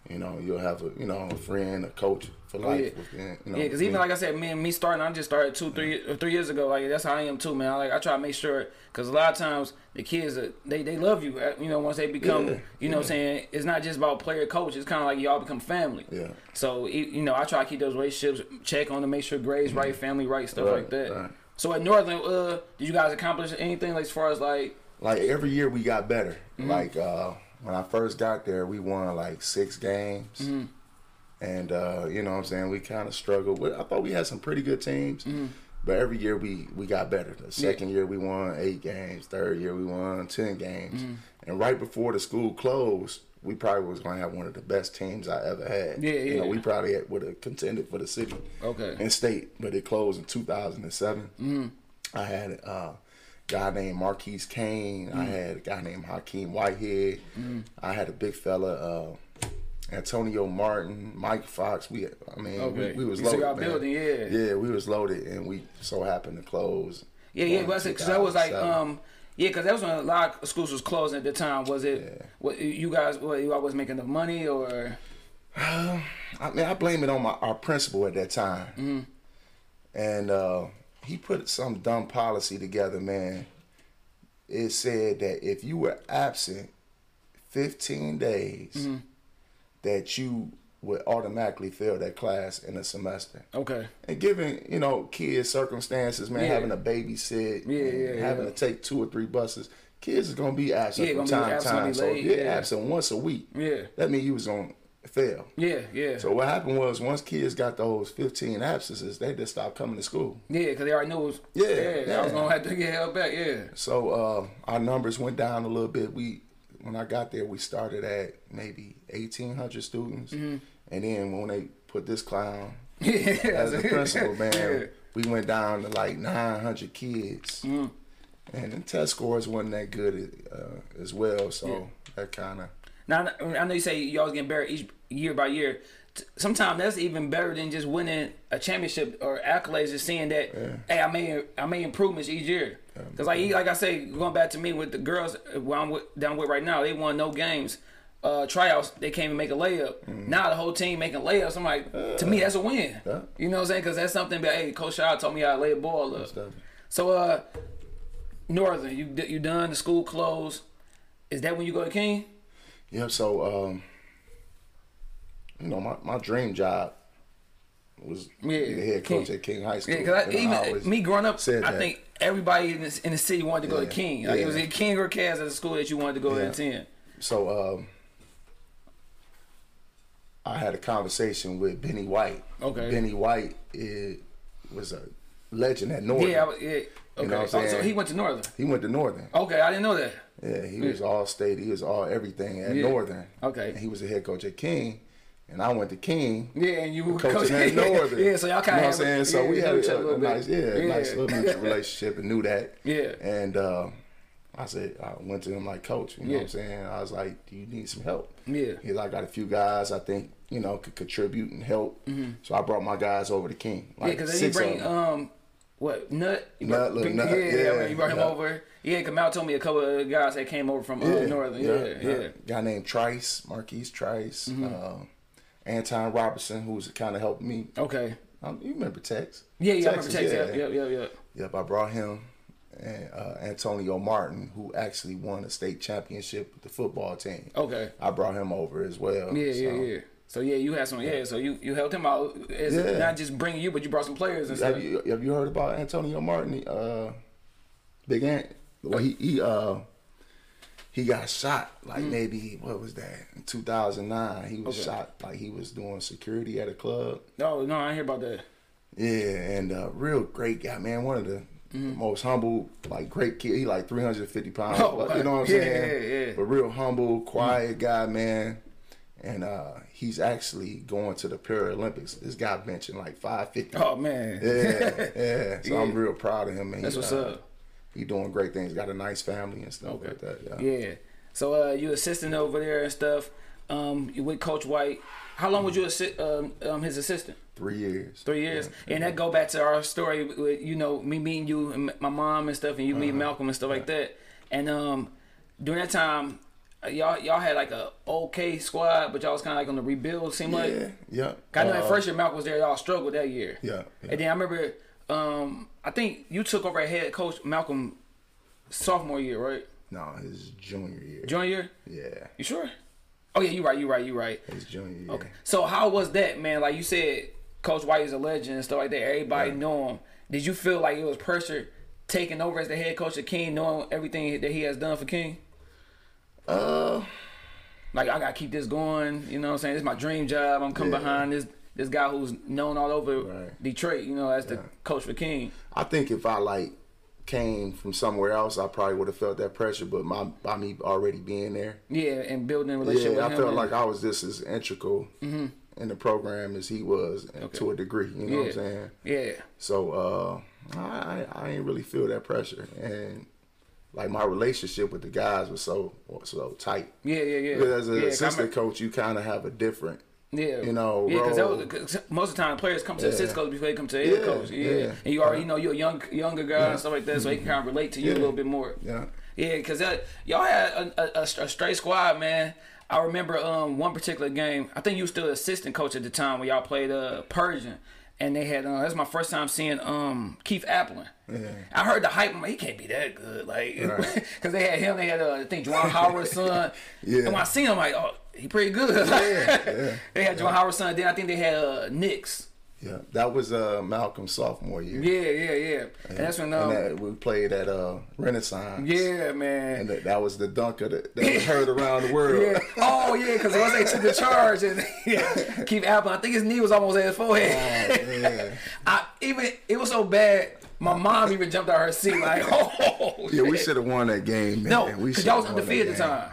you know, you'll have a, you know, a friend, a coach for life. Oh, yeah. Within, you know, Yeah, because even like I said, me and me starting, I just started two, three, years ago. Like that's how I am too, man. I, like I try to make sure, because a lot of times the kids, uh, they they love you. uh, You know, once they become, Yeah, you know, what I'm saying it's not just about player coach. It's kind of like y'all become family. Yeah. So you know, I try to keep those relationships, check on to make sure grades right, family right, stuff Right, like that. right. So at Northern, uh, did you guys accomplish anything like as far as like? like every year we got better. Mm-hmm. Like uh, when I first got there, we won like six games, Mm-hmm. and uh, you know what I'm saying we kind of struggled. With, I thought we had some pretty good teams, Mm-hmm. but every year we we got better. The second year we won eight games. Third year we won ten games, Mm-hmm. and right before the school closed, we probably was gonna have one of the best teams I ever had. Yeah, yeah. You know, we probably had, would have contended for the city Okay. and state, but it closed in 2007. Mm-hmm. I had a guy named Marquise Kane. Mm-hmm. I had a guy named Hakeem Whitehead. I had a big fella, uh, Antonio Martin, Mike Fox. We, I mean, Okay. we, we was loaded. building, yeah. yeah, we was loaded, and we so happened to close. Yeah, yeah, because that was like um. Yeah, because that was when a lot of schools was closing at the time. Was it? Yeah. What you guys? What you always making the money or? <sighs> I mean, I blame it on my our principal at that time, Mm-hmm. and uh, he put some dumb policy together. Man, it said that if you were absent fifteen days, Mm-hmm. that you would automatically fail that class in a semester. Okay. And given you know kids circumstances, man, Yeah. having to babysit, Yeah, yeah, having yeah. to take two or three buses, kids is gonna be absent Yeah, from time to time. absolutely So if you're yeah. absent once a week, Yeah. that means you was gonna fail. Yeah, yeah, So what happened was once kids got those 15 absences, they just stopped coming to school. yeah, because they already knew. It was, Yeah, I was yeah. gonna have to get help back. Yeah. So uh, our numbers went down a little bit. We when I got there, we started at maybe 1,800 students, Mm-hmm. and then when they put this clown <laughs> Yeah. as the principal, man, Yeah. we went down to like 900 kids, Mm-hmm. and the test scores wasn't that good uh, as well. So that kind of Now I know you say you always getting better each year by year. Sometimes that's even better than just winning a championship or accolades. Just seeing that, hey, I made I made improvements each year. Because like like I say, going back to me with the girls uh, where I'm with, down with right now, they won no games. Uh, tryouts, they came and make a layup. Now the whole team making layups. I'm like, to me, that's a win. Yeah. You know what I'm saying? Because that's something. But hey, Coach Shaw told me how to lay a ball up. So, uh, Northern, you you done? The school closed. Is that when you go to King? Yeah, so um, you know, my, my dream job was Yeah, the head coach King. at King High School. Yeah, because And I even me growing up, said I that. think everybody in, this, in the city wanted to go to King. Like it was yeah. a King or Cass at the school that you wanted to go Yeah. and attend. so. Um, I had a conversation with Benny White. Okay. Benny White is, was a legend at Northern. Yeah, I, yeah. Okay. know what I'm oh, so he went to Northern. He went to Northern. Okay, I didn't know that. Yeah, he was all state. He was all everything at Yeah. Northern. Okay. And he was the head coach at King, and I went to King. Yeah, and you were Coaching at <laughs> Northern. yeah, so y'all kind of. you know what I'm saying? So we had each other a, a nice, yeah, nice little mutual <laughs> relationship and knew that. Yeah. And uh, I said, I went to him like, Coach, you know Yeah. what I'm saying? I was like, Do you need some help? Yeah. He's like, I got a few guys I think, you know, could contribute and help. Hmm. So I brought my guys over to King. Mm-hmm. Yeah, Like because then you six bring um, what Nut? You Nut, brought- Nut, Yeah, yeah, you brought him yeah. over. Yeah, Mal told me a couple of guys that came over from uh, Northern. Yeah, yeah. Guy named Trice, Marquise Trice, Mm-hmm. uh, Anton Robertson, who's kind of helped me. Okay. Um, you remember Tex? Yeah, yeah, Texas, I remember Texas. Yeah, yeah, yeah, yeah. Yep, I brought him and uh, Antonio Martin, who actually won a state championship with the football team. Okay. I brought him over as well. Yeah, so. yeah, yeah. So yeah, you had some. Yeah, so you you helped him out. As Yeah. Not just bringing you, but you brought some players and stuff. Have you have you heard about Antonio Martin? Uh, Big Ant. Well, he he uh he got shot like maybe what was that in 2009? He was Mm. Okay. shot like he was doing security at a club. No, no, I hear about that. Yeah, and uh, real great guy, man. One of the most humble, like great kid. He like 350 pounds. Oh, you know what I'm yeah, saying? yeah, yeah. But real humble, quiet guy, man. And uh, he's actually going to the Paralympics. This guy benching like 550. Oh man. Yeah, <laughs> yeah. So I'm real proud of him, man. That's what's uh, up. He doing great things. Got a nice family and stuff Okay. like that. Yeah. Yeah. So uh, you assistant over there and stuff. Um, you with Coach White. How long was you assi- um, um, his assistant? Three years. Three years. And that go back to our story with you know me meeting you and my mom and stuff, and you Uh-huh. meet Malcolm and stuff like that. And um, during that time, uh, y'all y'all had like a okay squad, but y'all was kind of like on the rebuild. Seemed like. Yeah, yeah. I know that Uh, first year Malcolm was there, y'all struggled that year. Yeah, yeah. And then I remember, um, I think you took over head coach Malcolm sophomore year, right? No, his junior year. Junior year? yeah, You sure? Oh yeah, you right, you right, you right. his junior year. Okay. So how was that, man? Like you said, Coach White is a legend and stuff like that. Everybody Yeah. know him. Did you feel like it was pressure taking over as the head coach of King, knowing everything that he has done for King? Uh, Like I gotta keep this going. You know what I'm saying? It's my dream job. I'm coming Yeah. behind this this guy who's known all over Right. Detroit. You know, as the Yeah. coach for King. I think if I like came from somewhere else, I probably would have felt that pressure. But my by me already being there, Yeah, and building a relationship yeah, I felt and- like I was just as integral in the program as he was uh, to a degree. You know what I'm saying? yeah, So uh, I, I ain't really feel that pressure, and like my relationship with the guys was so so tight. yeah, yeah, yeah. Because as an yeah, assistant coach, you kind of have a different, Yeah, you know, yeah, because most of the time players come to the Yeah. assistant coach before they come to the head Yeah, coach. Yeah, yeah. and you already know you're a young younger guy and stuff like that, so he can kind of relate to you a little bit more. yeah. Yeah, because y'all had a, a, a straight squad, man. I remember um one particular game. I think you were still assistant coach at the time when y'all played uh Pershing, and they had uh, that's my first time seeing um Keith Appling. I heard the hype. I'm like, he can't be that good, like because Right. <laughs> they had him. They had uh, I think Juwan Howard's son. <laughs> Yeah. And when I seen him, I'm like, oh, he pretty good. yeah. <laughs> they had Juwan Howard's son. Then I think they had uh, Nix. Yeah, that was uh, Malcolm's sophomore year. Yeah, yeah, yeah. And that's when um, and that, we played at uh, Renaissance. yeah, man. and that, that was the dunk of the, that was heard around the <laughs> world. Yeah. Oh yeah, because once they took the charge and <laughs> yeah, Keith Appling. I think his knee was almost at his forehead. Oh, man. I even it was so bad. My mom even jumped out her seat like, oh. Yeah, we should have won that game, man. No, we because should y'all have was that undefeated at the time.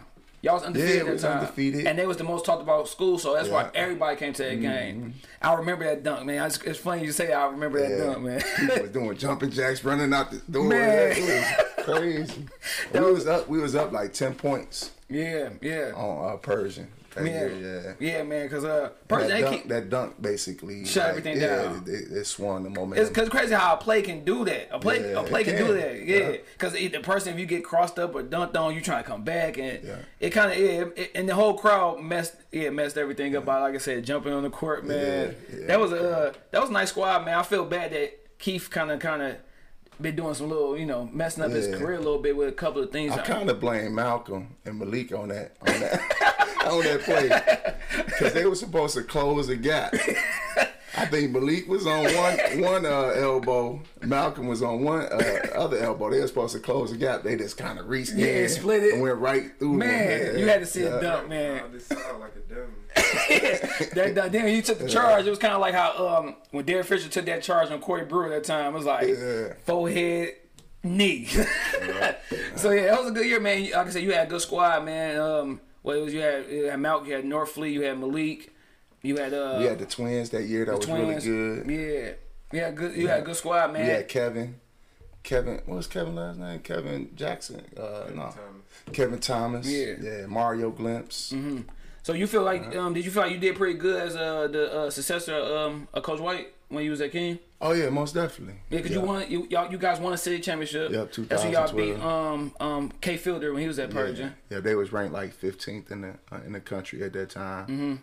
Y'all was undefeated Yeah, at time. undefeated. And they was the most talked about school, so that's why Yeah. Mm-hmm. everybody came to that game. I remember that dunk, man. It's, it's funny you say I remember that dunk, man. <laughs> People was doing jumping jacks, running out the door. Man. Was crazy. <laughs> we was up. We was up like ten points yeah, yeah. on uh, Pershing. That yeah, year, yeah. yeah, man. Because uh, person, That dunk, keep, that dunk basically Shut like, everything yeah, down. It, it swung the It's cause crazy how a play can do that. A play, Yeah, a play it can, do that. Yeah, Yeah. because the person if you get crossed up or dunked on, you trying to come back, and Yeah. it kind of yeah, it, and the whole crowd messed yeah messed everything up by like I said jumping on the court, man. Yeah, yeah. that was a uh, that was a nice squad, man. I feel bad that Keith kind of kind of been doing some little you know messing up his career a little bit with a couple of things. I kind of blame Malcolm and Malik on that on that <laughs> on that play because they were supposed to close the gap. <laughs> I think Malik was on one one uh, elbow, Malcolm was on one uh, other elbow. They were supposed to close the gap. They just kind of reached Yeah, in split it. and went right through. man, Yeah, you had to see yeah. a dunk, man. Oh, this sound like a dummy. <laughs> that, that, then he took the charge. It was kind of like how um when Derek Fisher took that charge on Corey Brewer at that time. It was like Yeah. forehead, knee. <laughs> so yeah, that was a good year, man. Like I said, you had a good squad, man. Um, what it was you had, you had Malcolm, you had North Fleet, you had Malik, you had uh We had the twins that year. That was twins. really good. Yeah, you had good. You had a good squad, man. We had Kevin. Kevin, what was Kevin last name? Kevin Jackson. Uh, no, Thomas. Kevin Thomas. Yeah. Mm-hmm. yeah. Mario Glimpse. So you feel like Uh-huh. um did you feel like you did pretty good as uh the uh, successor um of Coach White when you was at King? Oh yeah, most definitely. Yeah, cause you won, you y'all, you guys won a city championship. Yep, two thousand twelve. That's when y'all beat um um Kay Felder when he was at Pershing. Yeah, they was ranked like 15th in the uh, in the country at that time. Mm-hmm.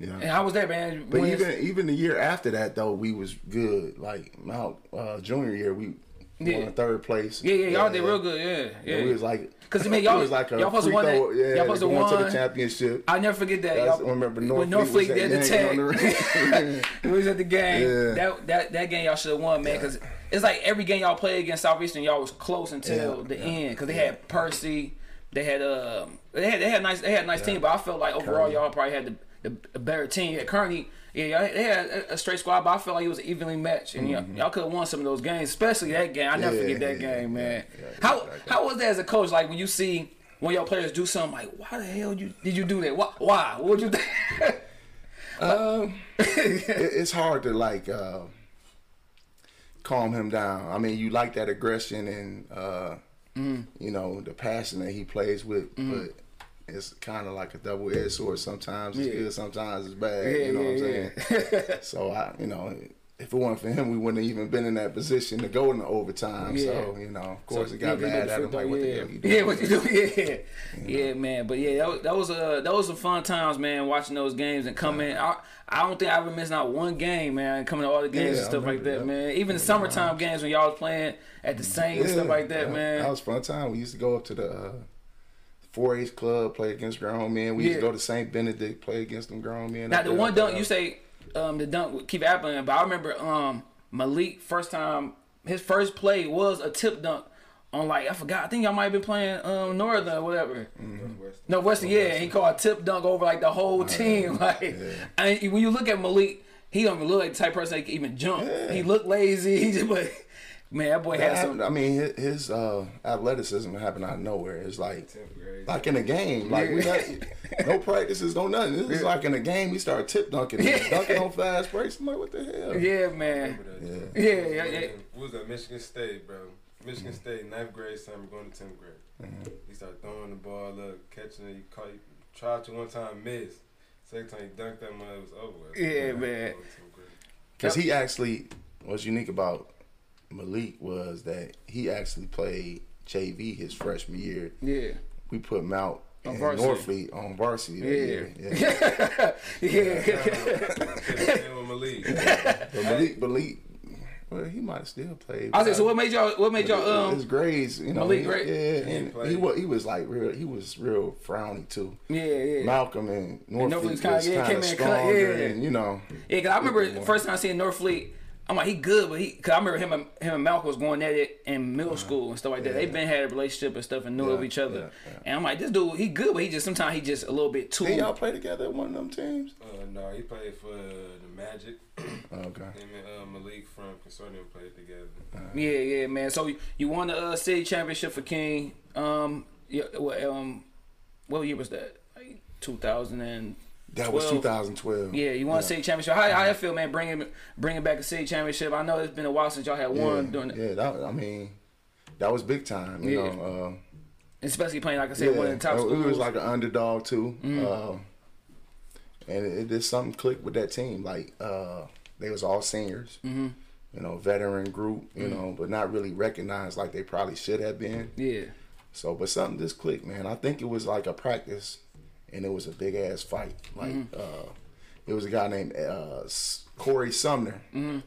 Yeah. And how was that, man? But When- even even the year after that though, we was good. Like my uh, junior year, we Yeah. won third place. yeah, yeah, y'all did real good. Yeah, Yeah, yeah. we was like, 'Cause, man, <laughs> y'all- was like a y'all supposed to won throw, Yeah, y'all supposed to going to the championship. I never forget that. That's- Y'all, I remember North when North Fleet Fleet was did the tag. <laughs> <laughs> we was at the game. Yeah. That that that game y'all should have won, man. Because it's like every game y'all played against Southeastern, y'all was close until Yeah, the yeah, end. Because they had Percy, they had uh, they had they had nice they had a nice team, but I felt like overall y'all probably had the, the, a better team. Yeah, Kearney. Yeah, they had a, straight squad, but I felt like it was evenly matched, and y'all, y'all could have won some of those games, especially that game. I never Mm-hmm. Yeah, forget that yeah, game, man. how how was that as a coach? Like when you see when your players do something, like why the hell you did you do that? Why? Why? What would you think? <laughs> Um, it, it's hard to like uh, calm him down. I mean, you like that aggression and uh, Mm-hmm. you know the passion that he plays with, but it's kind of like a double edged sword. Sometimes it's Yeah. good, sometimes it's bad. Yeah, you know yeah, what I'm saying? <laughs> so I, you know. If it wasn't for him, we wouldn't have even been in that position to go into overtime. So, you know, of course, it got yeah, mad at him. Like, what the yeah. hell you <laughs> doing? Yeah, what you doing? <laughs> Yeah, yeah, man. But yeah, that was, that was uh that was some fun times, man. Watching those games and coming. I I don't think I ever missed not one game, man. Coming to all the games Yeah, and stuff like that, man. Even the summertime games when y'all was playing at the same and stuff like that, yeah. man. That was fun time. We used to go up to the uh, 4-H club, play against grown men. We used to go to St. Benedict, play against them grown men. Now the one dunk you say um the dunk would keep happening, but I remember um Malik first time his first play was a tip dunk on like I forgot I think y'all might have been playing um Northern or whatever. Northwestern. No Western, yeah, he called a tip dunk over like the whole team. <laughs> Like, and when you look at Malik, he don't even look like the type of person that can even jump. He look lazy. <laughs> He just but Man, that boy had some. I mean, his, his uh, athleticism happened out of nowhere. It's like, Tenth grade. like in a game, like we not, no practices, no nothing. This is like in a game. He started tip dunking, dunking on fast breaks. I'm like, what the hell? Yeah, man. Yeah. Yeah, yeah, yeah. We was at Michigan State, bro. Michigan State, ninth grade summer, going to tenth grade. Mm-hmm. He started throwing the ball up, catching it. He caught, he tried to one time, miss. Second time he dunked that mud, it was over. with. Yeah, man. Going to 10th grade. Because he actually, what's unique about Malik was that he actually played JV his freshman year. Yeah. We put him out On in varsity. Northfleet on varsity that Yeah. year. <laughs> Yeah. Yeah. With Malik. <laughs> but Malik, Malik, well, he might have still played. I said, so what made y'all? What made y'all? his Um. grades, you know, Malik he, grade? yeah, He and played. he was he was like real, he was real frowny too. Yeah, yeah. Malcolm and Northfleet Northfleet's was kinda- kind yeah, of came in cut, yeah. and you know, Yeah, cause I remember the first time I seen Northfleet. I'm like, he good, but he. Cause I remember him and him and Malcolm was going at it in middle school and stuff like that. They've been had a relationship and stuff and knew Uh-huh. Yeah, of each other. yeah, yeah. And I'm like, this dude, he good, but he just sometimes he just a little bit too. did y'all play together at one of them teams? Uh, no, he played for the Magic. <clears throat> Okay. Him and uh, Malik from Consortium played together. Yeah, yeah, man. So you- you won the uh, city championship for King. Um, yeah, what, um, what year was that? Like 2000 and That was 2012. yeah, you won a city championship. How how you feel, man? Bringing bringing back a city championship. I know it's been a while since y'all had Yeah, won during, the, yeah, that, I mean, that was big time. You Yeah. know, uh, especially playing like I said, yeah, one of the top schools. was like an underdog too, uh, and it, it did something click with that team. Like uh, they was all seniors, Mm-hmm. you know, veteran group, you know, but not really recognized like they probably should have been. yeah, So, but something just clicked, man. I think it was like a practice, and it was a big ass fight. Like, Mm-hmm. uh, it was a guy named uh, Corey Sumner. Mm-hmm.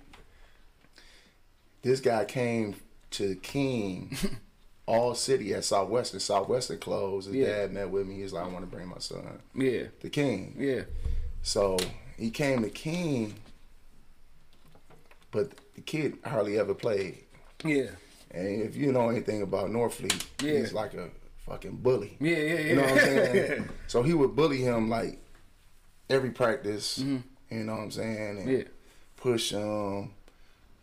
This guy came to King, <laughs> all city at Southwestern. Southwestern closed. His Yeah. dad met with me. He's like, I want to bring my son yeah, to King. yeah, So he came to King, but the kid hardly ever played. yeah, And if you know anything about Northfleet, Yeah. he's like a fucking bully. yeah, yeah, yeah. You know what I'm saying? <laughs> so he would bully him like every practice. You know what I'm saying? And Mm-hmm. Yeah. push him,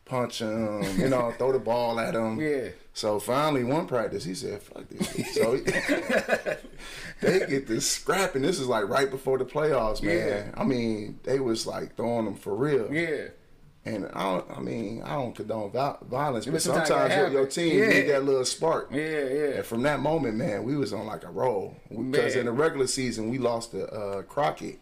punch him, you know, <laughs> throw the ball at him. Yeah. So finally, one practice, he said, "Fuck this." <laughs> So he, they get this scrapping. This is like right before the playoffs, man. Yeah. I mean, they was like throwing them for real. yeah. And I don't. I mean, I don't condone violence, but sometimes sometimes your, your team Yeah. need that little spark. Yeah, yeah. And from that moment, man, we was on like a roll. Because in the regular season, we lost to uh, Crockett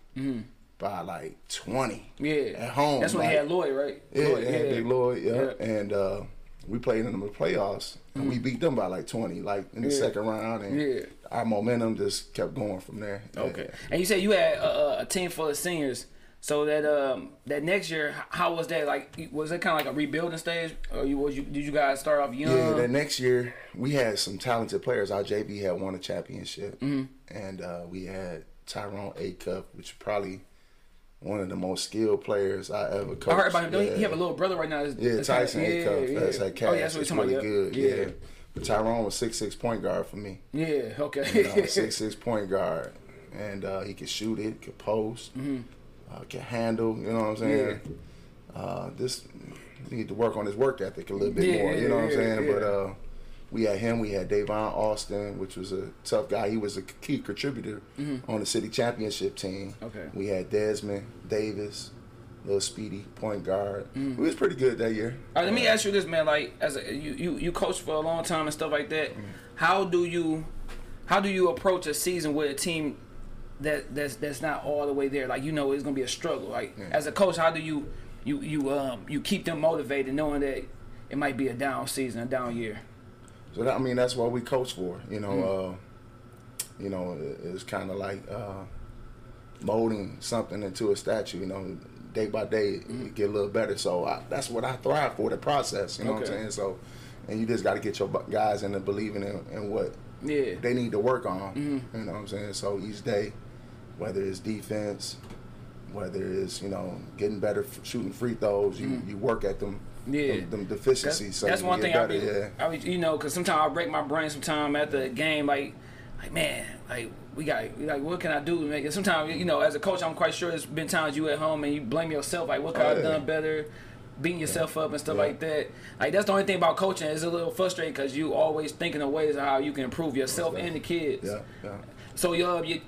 by like twenty. Mm-hmm. Yeah. At home, That's when like- he had Lloyd, right? Yeah, Lloyd, had Big Lloyd. Yeah. Yeah. And uh, we played in the playoffs, and we beat them by like twenty, like in the Yeah. second round. And Yeah. our momentum just kept going from there. Yeah. Okay. And you said you had a, a team full of seniors. So that um that next year, how was that? Like, was it kind of like a rebuilding stage, or you was you did you guys start off young? Yeah, that next year we had some talented players. Our JV had won a championship, Mm-hmm. and uh, we had Tyrone Acuff, which is probably one of the most skilled players I ever coached. I heard about him. He- Yeah. He have a little brother right now. that's- Yeah, that's Tyson Acuff. yeah, That's yeah. that cash. Oh, yeah, that's what It's really about. good. Yeah. Yeah. But Tyrone was six six point guard for me. Yeah. Okay. You know, <laughs> six six point guard, and uh, he could shoot it, could post, uh, could handle. You know what I'm saying? Uh, this need to work on his work ethic a little bit Yeah, more. You know what I'm saying? yeah. But uh, we had him. We had Davon Austin, which was a tough guy. He was a key contributor on the city championship team. Mm-hmm. Okay. We had Desmond Davis, little speedy point guard. Mm. We was pretty good that year. All right, let me ask you this, man. Like, as a, you, you you coached for a long time and stuff like that. How do you how do you approach a season with a team that that's that's not all the way there? Like, you know, it's gonna be a struggle. Like, as a coach, how do you you you um you keep them motivated, knowing that it might be a down season, a down year? So that, I mean, that's what we coach for. You know, Mm. uh, you know, it- it's kind of like uh, molding something into a statue. You know, day by day, Mm. it get a little better. So I, that's what I thrive for the process. You know what I'm saying? So, and you just got to get your guys into believing in, in what Yeah. they need to work on. Mm-hmm. You know what I'm saying? So each day, whether it's defense, whether it's you know getting better f- shooting free throws, you you work at them. Yeah. them, them That's, deficiencies. so that's one thing I be, yeah. I be, you know, because sometimes I break my brain Sometimes at the game, like, like man, like we got, like, what can I do to make it? Sometimes, you know, as a coach, I'm quite sure there's been times you at home and you blame yourself, like, what could I Oh, have yeah. done better? beating yourself up and stuff Yeah. like that. Like that's the only thing about coaching. is a little frustrating because you always thinking of ways of how you can improve yourself and the kids. Yeah, yeah. So you uh, you.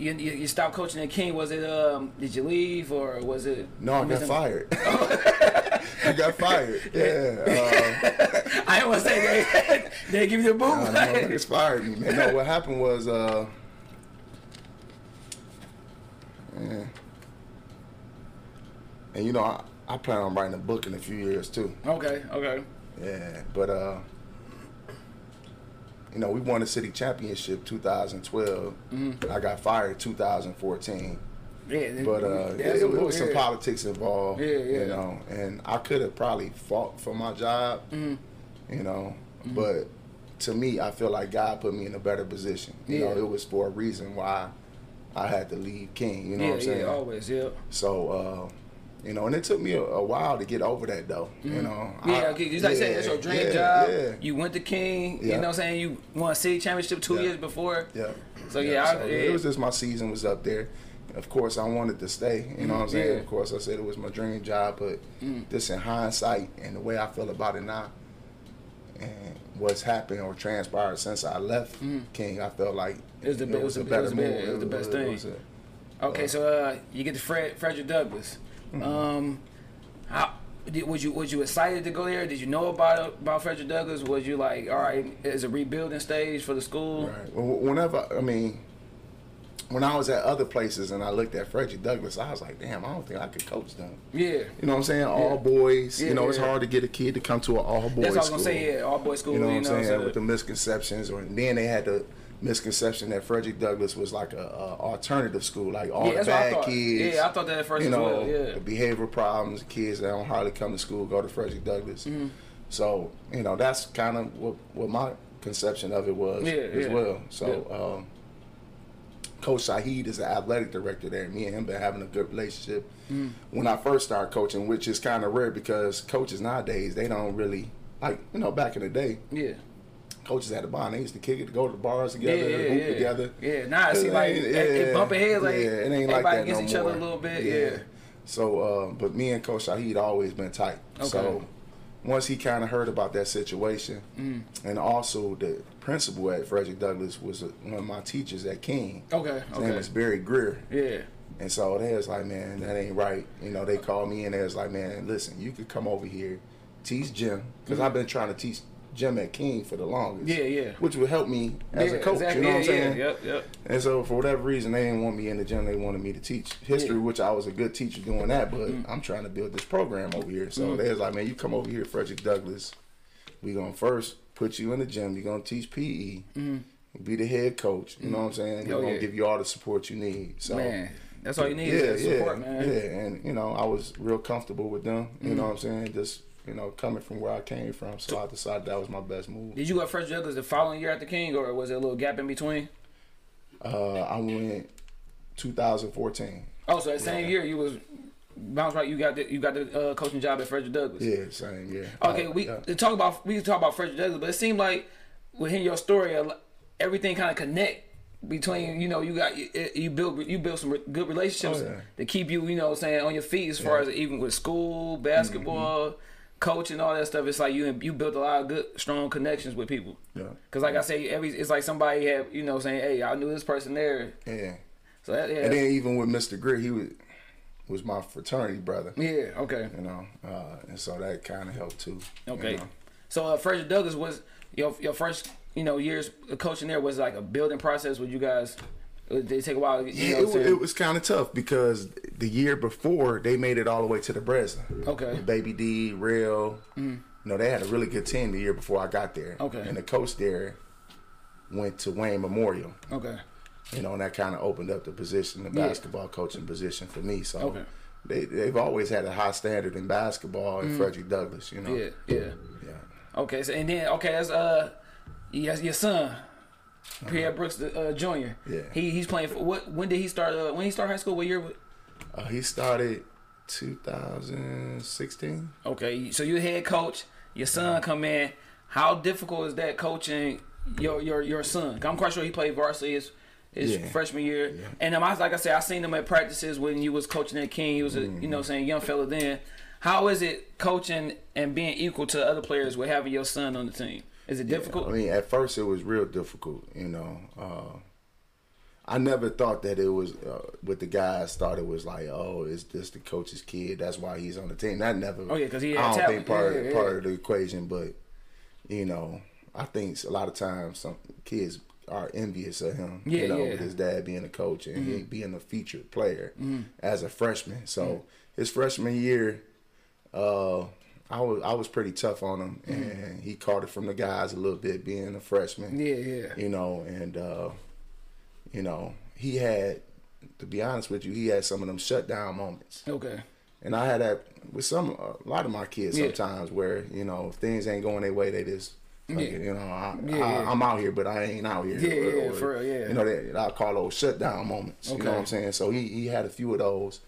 You, you, you stopped coaching at King. Was it um? Did you leave or was it? No, I got fired. <laughs> <laughs> I got fired. Yeah. <laughs> I didn't want to say they they give you the boot. Uh, no, fired me, man. No, what happened was, uh, yeah. and you know, I, I plan on writing a book in a few years too. okay, okay. Yeah, but uh, you know, we won the city championship 2012. Mm-hmm. I got fired 2014. Yeah, But uh, it, it was some yeah. politics involved. Yeah, yeah. You know, and I could have probably fought for my job. Mm-hmm. You know, but to me, I feel like God put me in a better position. You know, it was for a reason why I had to leave King. You know what I'm saying? yeah, always, yeah. So, uh, you know, and it took me a, a while to get over that, though. You know, Mm-hmm. Yeah, just like I said, that's your dream yeah, job. Yeah, You went to King. You know what I'm saying? You won a city championship two Yeah. years before. yeah. So yeah, I, so yeah. it was just my season was up there. Of course, I wanted to stay. You know what I'm saying? Yeah. Mm. Of course, I said it was my dream job, but just in hindsight and the way I feel about it now, and what's happened or transpired since I left King, I felt like Mm. It was the- it was the- it was the- it was the best thing. was a- Okay, so uh, you get to Fred Frederick Douglass. Mm-hmm. Um, how did, was you was you excited to go there? Did you know about about Frederick Douglass? Was you like, all right, it's a rebuilding stage for the school? Right. Well, Whenever I mean, when I was at other places and I looked at Frederick Douglass, I was like, damn, I don't think I could coach them. Yeah, You know what I'm saying? All boys. Yeah, you know, it's hard to get a kid to come to an all boys that's what I was gonna say. Yeah, all boys school. You know what I'm saying? With the misconceptions, or and then they had the misconception that Frederick Douglass was like a, a alternative school, like all yeah, the bad kids. Yeah, I thought that at first you as know, well. Yeah, the behavioral problems, kids that don't hardly come to school go to Frederick Douglass. Mm-hmm. So you know, that's kind of what what my conception of it was Yeah, as well. So. Um, Coach Shahid is the athletic director there. Me and him been having a good relationship Mm. when I first started coaching, which is kind of rare because coaches nowadays they don't really like you know back in the day yeah. Coaches had a bond. They used to kick it, to go to the bars together, yeah, hoop yeah. together. Yeah, nah, it seems It like ain't- it, it yeah, bumping heads like yeah, it ain't like everybody that against no each other a little bit. Yeah. So, uh, but me and Coach Shahid always been tight. Okay. So once he kind of heard about that situation, Mm. and also the principal at Frederick Douglass was uh, one of my teachers at King. Okay. His name Okay. was Barry Greer. Yeah. And so they was like, man, that ain't right. You know, they called me and they was like, man, listen, you could come over here, teach gym, because I've been trying to teach gym at King for the longest. Mm-hmm. Yeah, yeah. Which would help me as yeah, a coach. exactly. You know yeah, what I'm saying? Yeah, yep, yep. And so for whatever reason, they didn't want me in the gym. They wanted me to teach history, which I was a good teacher doing that. But Mm. I'm trying to build this program over here. So they was like, man, you come over here, Frederick Douglass. We gonna first put you in the gym. You're gonna teach PE. Be the head coach. You know what I'm saying? We're Oh, gonna yeah. give you all the support you need. So Man, that's all you need yeah, is yeah, support, man. yeah. And you know, I was real comfortable with them. You Mm. know what I'm saying? Just you know, coming from where I came from, so I decided that was my best move. Did you go Fresh Douglass the following year at the King, or was there a little gap in between? Uh, I went 2014. Oh, so that same year you was bounce right. You got the you got the uh, coaching job at Frederick Douglass. Yeah, same year. Okay, Uh, we yeah. talk about we talk about Frederick Douglass, but it seemed like within your story, everything kind of connect between you know you got you, you build you build some good relationships Oh, yeah. to keep you you know saying on your feet as far as even with school, basketball, Mm-hmm. Coaching, and all that stuff. It's like you you built a lot of good strong connections with people. Yeah. Cause like I say, every it's like somebody had you know saying, hey, I knew this person there. Yeah. So that, yeah, And then even with Mr. Greer, he was was my fraternity brother. yeah, okay. You know, uh, and so that kind of helped too. you Okay. know. So uh, Frederick Douglass was your your first you know years of coaching there was like a building process. with you guys? Did it take a while? to Yeah, know, it, it was kind of tough because the year before they made it all the way to the Breslin. Okay. With Baby D, Real. Hmm. You know, they had a really good team the year before I got there. Okay. And the coach there went to Wayne Memorial. okay. You know, and that kind of opened up the position, the Yeah. basketball coaching position for me. So Okay. they they've always had a high standard in basketball in Frederick Douglass. You know. Yeah, yeah. Yeah. Okay, so and then okay, that's uh, yes, your son, Pierre Brooks uh, Jr. Uh-huh. Yeah. He he's playing for what? When did he start? Uh, when he start high school? What year? Uh, he started 2016. Okay, so you head coach. Your son come in. How difficult is that coaching your your your son? I'm quite sure he played varsity his, his Yeah. freshman year. And um, I, like I said, I seen him at practices when you was coaching at King. He was a you Mm-hmm. know saying young fella then. How is it coaching and being equal to other players with having your son on the team? Is it difficult? I mean, at first it was real difficult. You know, uh, I never thought that it was uh, with the guys. Thought it was like, oh, it's just the coach's kid. That's why he's on the team. That never. Oh, yeah, because he had I don't talent. think part Yeah, of, yeah. part of the equation, but you know, I think a lot of times some kids are envious of him. Yeah, you know, yeah. Mm-hmm. with his dad being a coach and he being a featured player as a freshman. So Mm-hmm. his freshman year, uh, I was I was pretty tough on him, Mm-hmm. and he caught it from the guys a little bit being a freshman yeah, yeah. you know, and uh, you know, he had to be honest with you, he had some of them shutdown moments. Okay. And I had that with some a lot of my kids Yeah. sometimes where, you know, if things ain't going their way, they just Yeah. you know, I, I, yeah. I'm out here, but I ain't out here. Yeah, yeah, for real, yeah. You know, that I call those shutdown moments. You know Okay. what I'm saying? So he, he had a few of those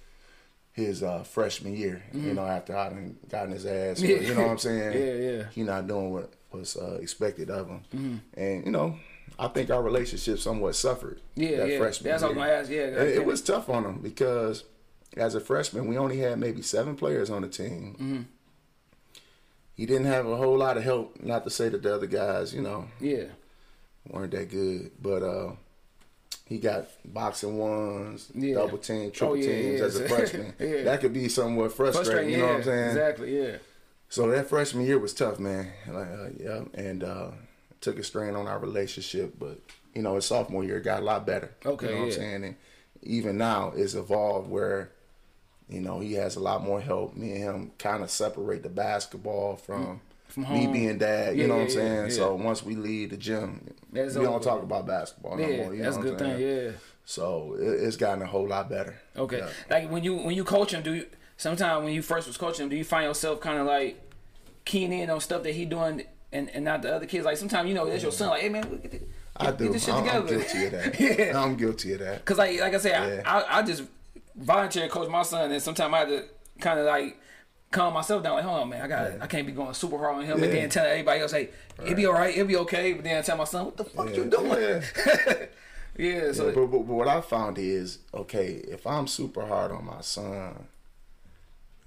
his uh, freshman year, you know, after I done gotten his ass. Mm-hmm. Yeah. You know what I'm <laughs> saying? Yeah, yeah. He not doing what was uh, expected of him. Mm-hmm. And, you know, I think our relationship somewhat suffered. Yeah, that yeah. freshman That's what I was year. Yeah, It, it was tough on him because as a freshman, we only had maybe seven players on the team. Mm-hmm. He didn't have a whole lot of help. Not to say that the other guys, you know, Yeah. weren't that good, but uh, he got boxing ones, Yeah. double team, triple Oh, yeah, teams yeah. as a freshman. <laughs> Yeah. That could be somewhat frustrating. Frustrating. You know what I'm saying? Exactly. Yeah. So that freshman year was tough, man. Like, uh, yeah, and uh, took a strain on our relationship. But you know, his sophomore year got a lot better. Okay, you know what. I'm saying. And even now, it's evolved where, you know, he has a lot more help. Me and him kind of separate the basketball from. From me being dad, you Yeah, know what I'm saying. So once we leave the gym, That's we don't talk about basketball no Yeah. more. You That's a know what good thing. Yeah. So it, it's gotten a whole lot better. Okay. Like when you when you coach him, do you sometimes when you first was coaching him, do you find yourself kind of like keying in on stuff that he doing and, and not the other kids? Like sometimes you know that's your son. Like, hey man, get, get, I get do. this shit I'm, I'm together. guilty of that. <laughs> yeah. I'm guilty of that. Cause like like I said, Yeah. I, I I just volunteer coach my son, and sometimes I have to kind of like calm myself down. Like, hold on, man, I got I can't be going super hard on him, and then tell everybody else, hey, it'll be all right, it'll be okay. But then I tell my son, what the fuck you doing? <laughs> Yeah. Yeah, so Yeah, but, but, but what I found is okay if I'm super hard on my son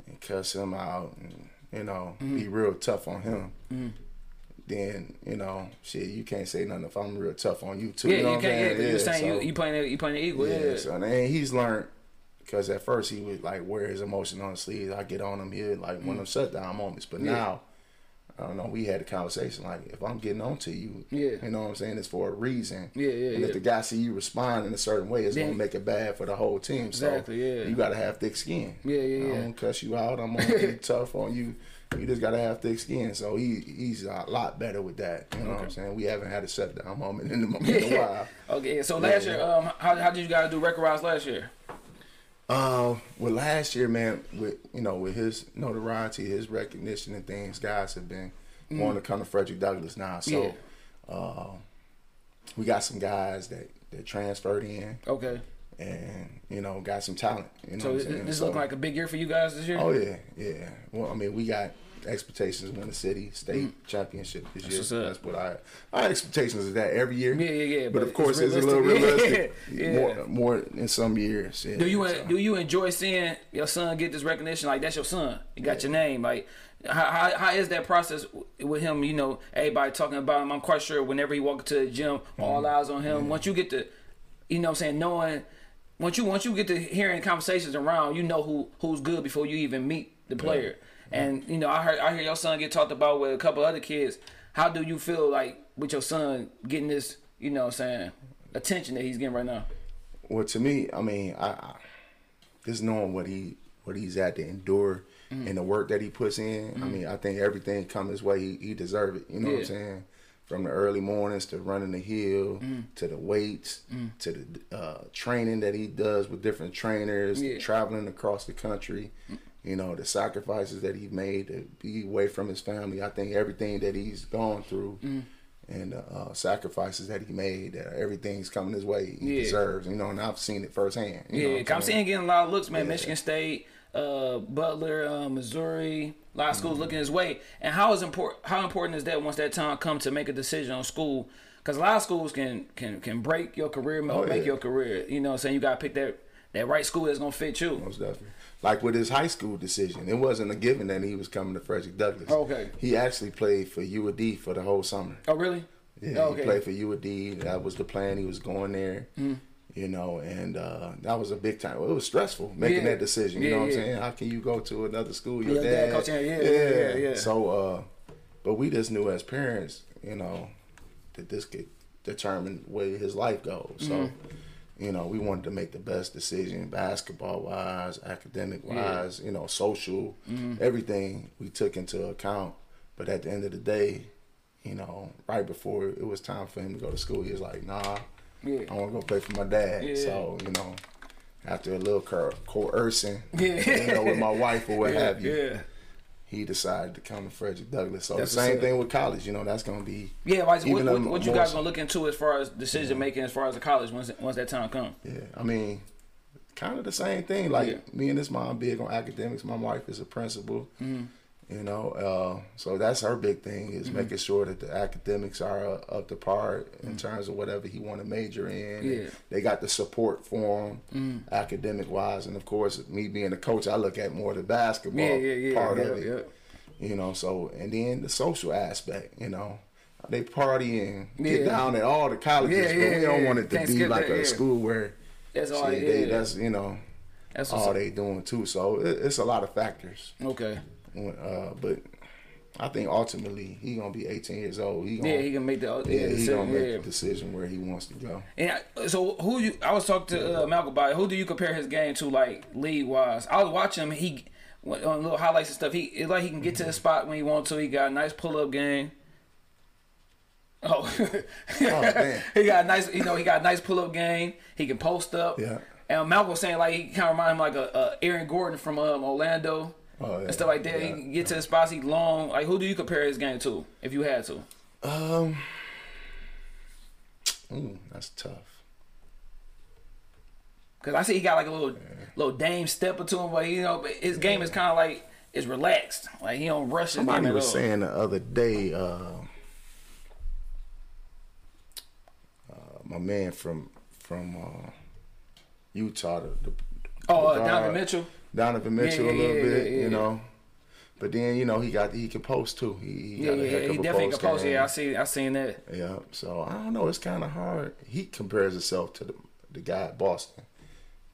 and cuss him out and you know Mm-hmm. be real tough on him, then you know shit you can't say nothing if I'm real tough on you too. yeah, you know you can't. Yeah, you're saying so- you you playing it- you playing it equal. Yeah, yeah, so, and he's learned because at first he would like wear his emotion on his sleeve. I get on him here like one of them shutdown moments, but Mm. Yeah. now. I don't know. We had a conversation like, if I'm getting on to you, Yeah. you know what I'm saying, it's for a reason. Yeah, yeah, And yeah. if the guy see you respond in a certain way, it's Then- gonna make it bad for the whole team. Exactly, so yeah. you gotta have thick skin. Yeah, yeah, I yeah. don't cuss you out. I'm gonna be <laughs> tough on you. You just gotta have thick skin. So he he's a lot better with that. You know what I'm saying? We haven't had a shutdown moment in, the, in a <laughs> while. Okay, so last year, um, how, how did you guys do record rounds last year? Um, well, last year, man, with you know, with his notoriety, his recognition and things, guys have been wanting to come to Frederick Douglass now. So, Mm. Yeah. um, we got some guys that that transferred in, Okay, and you know, got some talent. You know, so this, this So- looking like a big year for you guys this year. Oh yeah, yeah. Well, I mean, we got expectations win the city state championship this year. Mm. what's up. That's what I our expectations is that every year. Yeah, yeah, yeah, But, but of course, it's it's, a little realistic. <laughs> realistic. Yeah, More, more in some years. Yeah, Do you so. do you enjoy seeing your son get this recognition? Like that's your son. You got your name. Like how, how how is that process with him? You know, everybody talking about him. I'm quite sure whenever he walk to the gym, all Mm-hmm. eyes on him. Once you get to, you know, what I'm saying knowing. Once you once you get to hearing conversations around, you know who who's good before you even meet the player. And you know, I heard I hear your son get talked about with a couple other kids. How do you feel like with your son getting this, you know, what I'm saying attention that he's getting right now? Well, to me, I mean, I, I just knowing what he what he's had to endure Mm. and the work that he puts in. I mean, I think everything come his way. He, he deserve it. You know what I'm saying? From the early mornings to running the hill Mm. to the weights to the uh, training that he does with different trainers, Yeah. traveling across the country. Mm. You know the sacrifices that he made to be away from his family. I think everything that he's gone through Mm. and the uh, sacrifices that he made, that everything's coming his way. He Yeah. deserves. You know, and I've seen it firsthand. You Yeah, I'm seeing getting a lot of looks, man. Michigan State, uh, Butler, uh, Missouri, a lot of Mm-hmm. schools looking his way. And how is important? How important is that once that time comes to make a decision on school? Because a lot of schools can can can break your career, Oh, make yeah. your career. You know, what I'm saying you got to pick that that right school that's gonna fit you. Most definitely. Like with his high school decision, it wasn't a given that he was coming to Frederick Douglass. Okay. He actually played for U of D for the whole summer. Oh really? Yeah, okay. he played for U of D. That was the plan. He was going there. Mm-hmm. You know, and uh, that was a big time. It was stressful making Yeah. that decision. You Yeah, know what yeah. I'm saying? How can you go to another school? Your dad dad, coaching, yeah, yeah, yeah, yeah. So, uh, but we just knew as parents, you know, that this could determine where his life goes. So, Mm-hmm. You know, we wanted to make the best decision, basketball wise, academic wise, you know, social, Mm-hmm. everything we took into account. But at the end of the day, you know, right before it was time for him to go to school, he was like, "Nah, Yeah. I want to go play for my dad." Yeah. So, you know, after a little coer- coercing, Yeah. you know, with my wife or what <laughs> yeah, have you, Yeah. He decided to come to Frederick Douglass. So That's the same thing with college. You know, that's gonna be Yeah, right. So what, what, what you guys gonna look into as far as decision making as far as the college once once that time comes? Yeah, I mean, kind of the same thing. Like Yeah. me and this mom big on academics. My wife is a principal. Mm-hmm. You know, uh, so that's her big thing is Mm-hmm. making sure that the academics are uh, up to par in terms of whatever he want to major in. Mm-hmm. Yeah. Mm-hmm. They got the support for him, academic wise, and of course, me being a coach, I look at more the basketball Yeah, yeah, part of it. You know, so and then the social aspect. You know, they party and get down at all the colleges, but we don't want it to be like that, a school where That's all. See, they, that's you know That's all they doing too. So it, it's a lot of factors. Okay. Uh, but I think ultimately he gonna be 18 years old. He gonna, Yeah, he can make the yeah, yeah, he decision, gonna make yeah. the decision where he wants to go. And I- so who you? I was talking to uh, Malcolm about it. Who do you compare his game to, like league wise? I was watching him. He on little highlights and stuff. He it's like he can get to the spot when he wants to. He got a nice pull up game. <laughs> Oh, man. he got a nice. You know, he got a nice pull up game. He can post up. Yeah. And Malcolm was saying like he kind of remind him like a, a Aaron Gordon from um, Orlando. Oh, yeah. And stuff like that. Yeah. He can get to the spots. He long. Like who do you compare his game to? If you had to. Um, ooh, that's tough. Cause I see he got like a little little Dame stepper to him, but you know, but his game is kind of like it's relaxed. Like he don't rush his game Somebody was saying the other day, uh, uh, my man from from uh, Utah, the, the oh, the uh, Donovan Mitchell. Donovan Mitchell yeah, a little yeah, bit, yeah, yeah. you know. But then you know he got he can post too. He, he Yeah, got a yeah, heck he of definitely post can post. game. Yeah, I see. I seen that. Yeah, so I don't know. It's kind of hard. He compares himself to the the guy at Boston,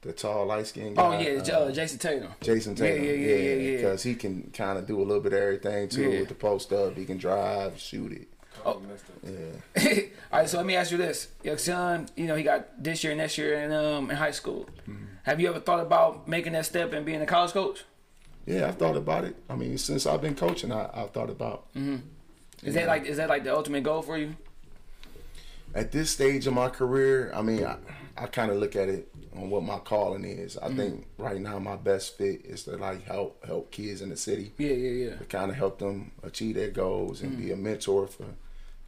the tall, light skinned guy. Oh yeah, uh, Jayson Tatum. Jayson Yeah, Tatum. yeah, yeah, yeah, yeah. Because he can kind of do a little bit of everything too Yeah. with the post up. He can drive, shoot it. Oh. Kinda messed up. Yeah. <laughs> All right, so let me ask you this: Your son, you know, he got this year, and next year, in um in high school. Mm-hmm. Have you ever thought about making that step and being a college coach? Yeah, I've thought about it. I mean, since I've been coaching, I, I've thought about. Mm-hmm. Is that like is that like the ultimate goal for you? At this stage of my career, I mean, I, I kind of look at it on what my calling is. Mm-hmm. I think right now my best fit is to like help help kids in the city. Yeah, yeah, yeah. to kind of help them achieve their goals and be mm-hmm. a mentor for,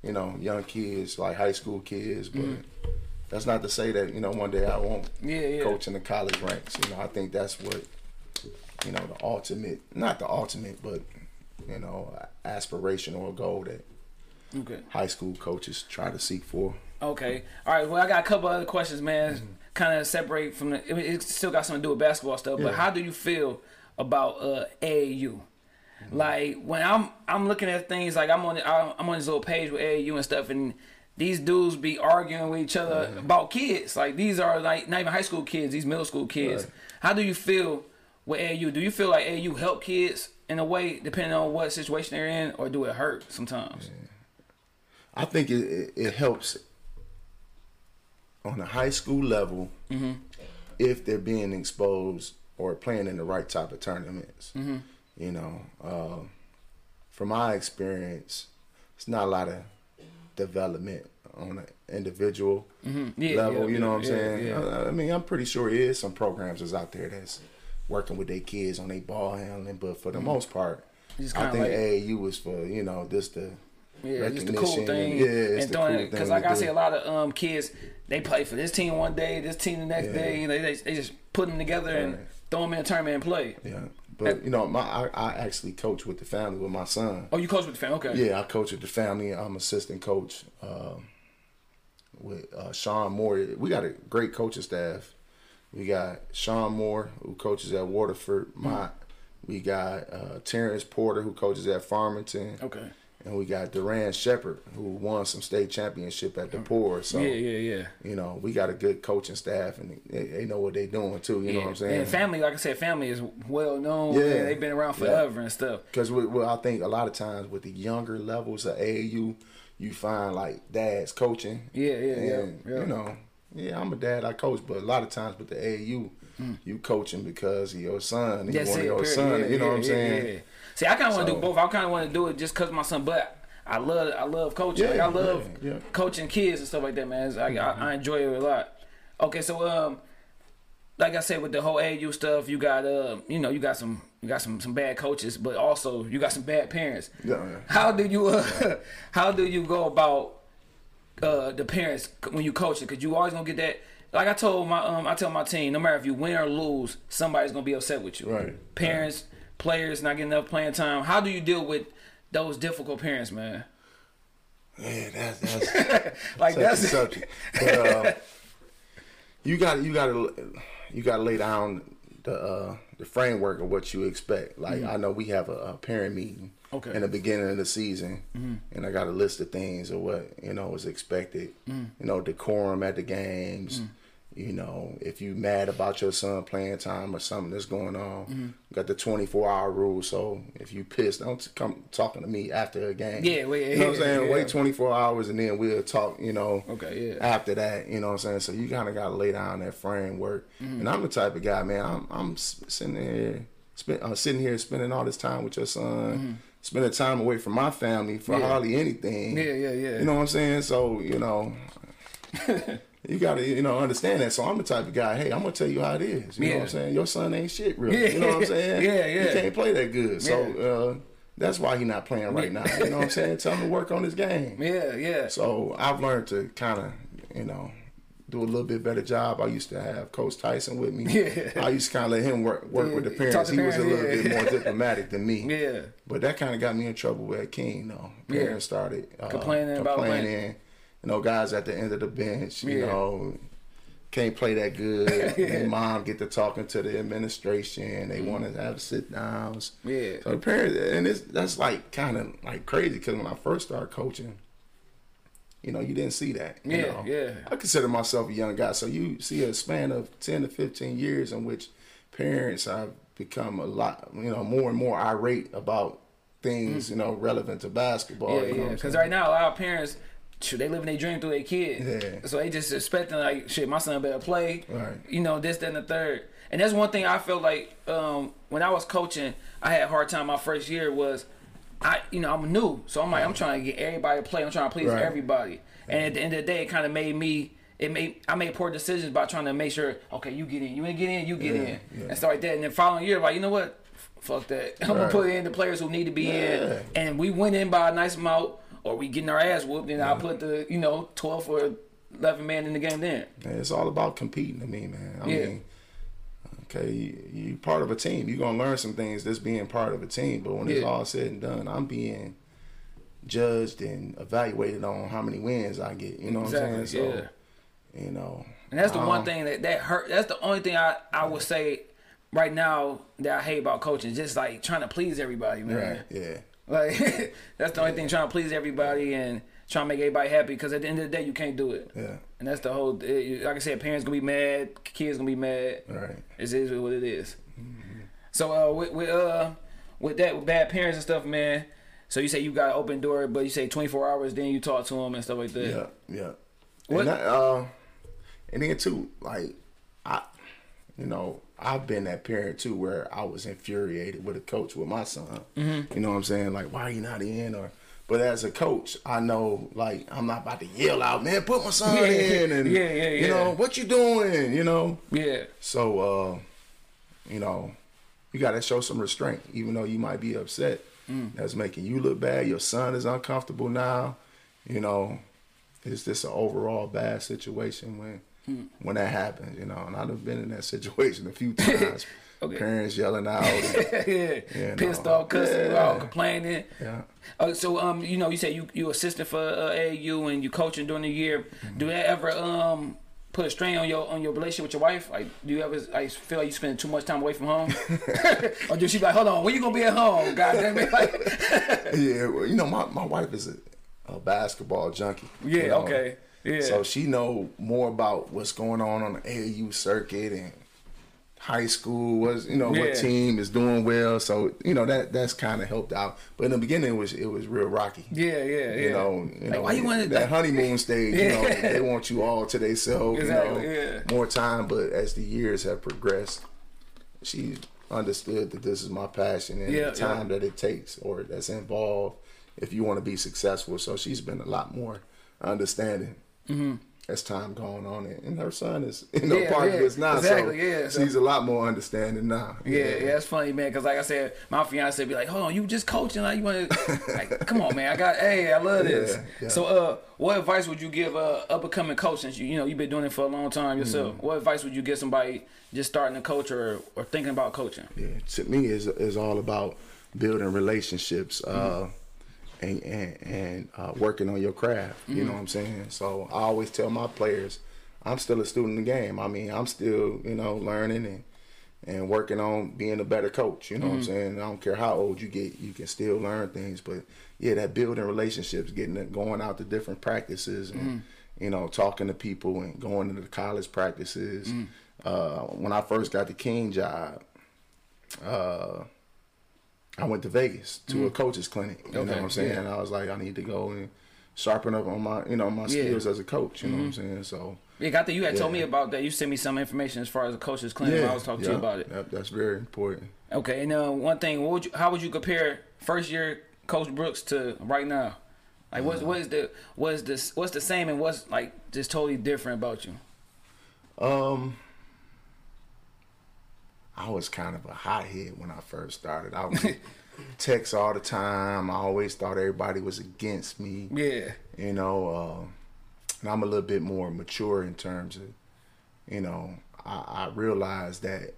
you know, young kids like high school kids. But mm-hmm. That's not to say that you know one day I won't Yeah, yeah. coach in the college ranks. You know, I think that's what, you know, the ultimate, not the ultimate, but you know, aspiration or goal that Okay. high school coaches try to seek for. Okay. All right. Well, I got a couple other questions, man. Mm-hmm. Kind of separate from the. It, it still got something to do with basketball stuff. But how do you feel about uh, AAU? Mm-hmm. Like when I'm I'm looking at things like I'm on I'm on this little page with AAU and stuff, and these dudes be arguing with each other about kids. Like these are like not even high school kids; these middle school kids. Right. How do you feel with AAU? Do you feel like AAU help kids in a way, depending on what situation they're in, or do it hurt sometimes? I think it, it, it helps on a high school level if they're being exposed or playing in the right type of tournaments. You know, um, from my experience, it's not a lot of development on an individual Yeah, level. yeah, you know what I'm saying? yeah. I, I mean, I'm pretty sure it is some programs that's out there that's working with their kids on their ball handling, but for the most part, I think like- AAU was for you know this the Yeah, just the cool thing. and- yeah, it's and the throwing cool it because thing like I see a lot of um kids, they play for this team one day, this team the next Yeah. day. You know, they they just put them together and throw them in a tournament and play. Yeah, but you know, my I, I actually coach with the family with my son. Oh, you coach with the family? Okay. Yeah, I coach with the family. I'm assistant coach um, with uh, Sean Moore. We got a great coaching staff We got Sean Moore, who coaches at Waterford. My, we got uh, Terrence Porter, who coaches at Farmington. Okay. And we got Duran Shepard, who won some state championship at the Poor. So Yeah, yeah, yeah. you know, we got a good coaching staff, and they, they know what they're doing too. You know what I'm saying? And family, like I said, family is well known. Yeah. Yeah. They've been around Yeah. forever and stuff. Because well, I think a lot of times with the younger levels of AAU, you find like dads coaching. Yeah, yeah, yeah, and, yeah. You know, yeah, I'm a dad. I coach, but a lot of times with the AAU, hmm. you coaching because of your son. You want your period. son. Yeah, you know yeah, what I'm yeah, saying? Yeah. See, I kind of want to So- do both. I kind of want to do it just because my son, but I love, I love coaching. like, I love yeah, yeah. coaching kids and stuff like that, man. It's- I, I, I enjoy it a lot. Okay, so um, like I said, with the whole AU stuff, you got uh, you know, you got some, you got some some bad coaches, but also you got some bad parents. Yeah, yeah. How do you uh, <laughs> how do you go about uh the parents when you coaching? Because you always gonna get that. Like I told my um, I tell my team, no matter if you win or lose, somebody's gonna be upset with you. Right. Parents, players not getting enough playing time. How do you deal with those difficult parents, man? Yeah, that's <laughs> that's Like that's <laughs> subject. But, uh, you got you got to you got to lay down the uh, the framework of what you expect. Like I know we have a, a parent meeting Okay. in the beginning of the season, and I got a list of things of what you know is expected. You know, decorum at the games. You know, if you mad about your son playing time or something that's going on, got the twenty four hour rule. So if you pissed, don't come talking to me after a game. Yeah, well, you know what I'm saying. yeah. Wait twenty four hours and then we'll talk. You know, Okay, yeah. After that, you know what I'm saying. So you kind of got to lay down that framework. Mm-hmm. And I'm the type of guy, man. I'm I'm sitting here, spend, uh, sitting here spending all this time with your son. Spending time away from my family for Mm-hmm. Yeah. hardly anything. Yeah, yeah, yeah. You know what I'm saying? So, you know, <laughs> you gotta, you know, understand that. So I'm the type of guy, hey, I'm gonna tell you how it is. You know what I'm saying? Your son ain't shit really. Yeah. You know what I'm saying? Yeah, <laughs> yeah. He can't play that good. So Yeah. uh, that's why he's not playing right now. You know what I'm saying? Tell him to work on his game. <laughs> yeah, yeah. So I've learned to kind of, you know, do a little bit better job. I used to have Coach Tyson with me. <laughs> Yeah. I used to kind of let him work work Yeah, with the parents. He was a little yeah. bit more diplomatic than me. Yeah. But that kind of got me in trouble with King, though. Yeah. Parents started uh, Complaining about complaining. You know, guys at the end of the bench, you Yeah. know, can't play that good. <laughs> Their mom get to talking to the administration. They want to have sit downs. Mm-hmm. Yeah. So the parents, and it's that's like kind of like crazy because when I first started coaching, you know, you didn't see that. you Yeah, know. yeah. I consider myself a young guy, so you see a span of ten to fifteen years in which parents have become a lot, you know, more and more irate about things, you know, relevant to basketball. Yeah, you know yeah. Because right now, a lot of parents, shoot, they living their dream through their kid. Yeah. So they just expecting like, shit, my son better play. Right. You know, this, that, and the third. And that's one thing I felt like um, when I was coaching, I had a hard time my first year was, I, you know, I'm new, so I'm like, I'm trying to get everybody to play. I'm trying to please Right. everybody. And at the end of the day, it kind of made me. It made I made poor decisions by trying to make sure. Okay, you get in. You ain't get in. You get Yeah, in. yeah. And stuff like that. And then following year, like you know what? Fuck that. <laughs> I'm gonna put in the players who need to be in. And we went in by a nice amount, or we getting our ass whooped. And I'll put the you know 12 or 11 man in the game. Then Man, it's all about competing to me, man. I Yeah. mean, okay, you, you part of a team. You're gonna learn some things just being part of a team. But when it's all said and done, I'm being judged and evaluated on how many wins I get. You know what I'm saying? So, yeah. you know, And that's the one um, thing that that hurt. That's the only thing I I would say right now that I hate about coaching. Just like trying to please everybody, man. Right? Yeah. Like <laughs> that's the only thing trying to please everybody and trying to make everybody happy. Because at the end of the day, you can't do it. Yeah. And that's the whole. It, like I said, parents gonna be mad, kids gonna be mad. Right. It is what it is. So uh, with, with uh with that with bad parents and stuff, man. So you say you got an open door, but you say 24 hours, then you talk to them and stuff like that. Yeah, yeah. What- And, that, uh, and then too, like I, you know, I've been that parent too, where I was infuriated with a coach with my son. Mm-hmm. You know what I'm saying? Like, why are you not in? Or, but as a coach, I know, like, I'm not about to yell out, man, put my son <laughs> Yeah, in, and yeah, yeah, you know what you doing? You know, Yeah. so uh, you know, you got to show some restraint, even though you might be upset. Mm. That's making you look bad. Your son is uncomfortable now. You know, it's just an overall bad situation when Mm. when that happens. You know, and I've been in that situation a few <laughs> times. Okay. Parents yelling out. and- <laughs> yeah. Yeah, Pissed off, cussing you Yeah. out, complaining. yeah. Uh, so um, you know, you say you you assistant for uh, AAU and you coaching during the year. Mm-hmm. Do that ever um put a strain on your on your relationship with your wife? Like, do you ever like feel like you spending too much time away from home, <laughs> or do she be like, hold on, when you gonna be at home? God damn it! Like, yeah, well, you know, my, my wife is a, a basketball junkie. you yeah, know. okay, yeah, So she know more about what's going on on the AAU circuit and high school. Was you know Yeah. what team is doing well. So you know that that's kind of helped out. But in the beginning, it was it was real rocky. yeah, yeah, yeah. You know, you Like, know why you wanted that that- honeymoon stage. You know, they want you all to themselves. Exactly, You know, yeah. more time. But as the years have progressed, she understood that this is my passion and Yeah, the time that it takes or that's involved if you want to be successful. So she's been a lot more understanding. As time going on, and and her son is <laughs> you know Mm-hmm. Yeah, part yeah, of this now, exactly, so yeah, so- she's a lot more understanding now. Yeah, yeah, it's funny, man. Cause like I said, my fiance be like, "Hold on, you just coaching? Like you want to? <laughs> Like, come on, man. I got, hey, I love this." Yeah. So, uh, what advice would you give uh up and coming coach since you you know you've been doing it for a long time yourself? Mm-hmm. What advice would you give somebody just starting to coach or or thinking about coaching? Yeah, to me is is all about building relationships uh, and and, and uh, working on your craft. You know what I'm saying? So I always tell my players, I'm still a student in the game. I mean, I'm still you know learning and and working on being a better coach. You know what I'm saying? I don't care how old you get, you can still learn things. But yeah, that building relationships, getting it, going out to different practices, and you know, talking to people and going to the college practices. Uh, when I first got the King job, uh, I went to Vegas to a coach's clinic. You know what I'm saying? yeah. I was like, I need to go and sharpen up on my, you know, my Yeah. skills as a coach. You know what I'm saying? So Yeah, got that. You had told me about that. You sent me some information as far as the coach's clinic. when I was talking to you about it. Yep, that's very important. Okay, and uh, one thing, what would you, how would you compare first year Coach Brooks to right now? Like, what's what is the what is this what's the same and what's like just totally different about you? Um, I was kind of a hothead when I first started. I would <laughs> text all the time. I always thought everybody was against me. Yeah, You know, uh, and I'm a little bit more mature in terms of, you know, I, I realize that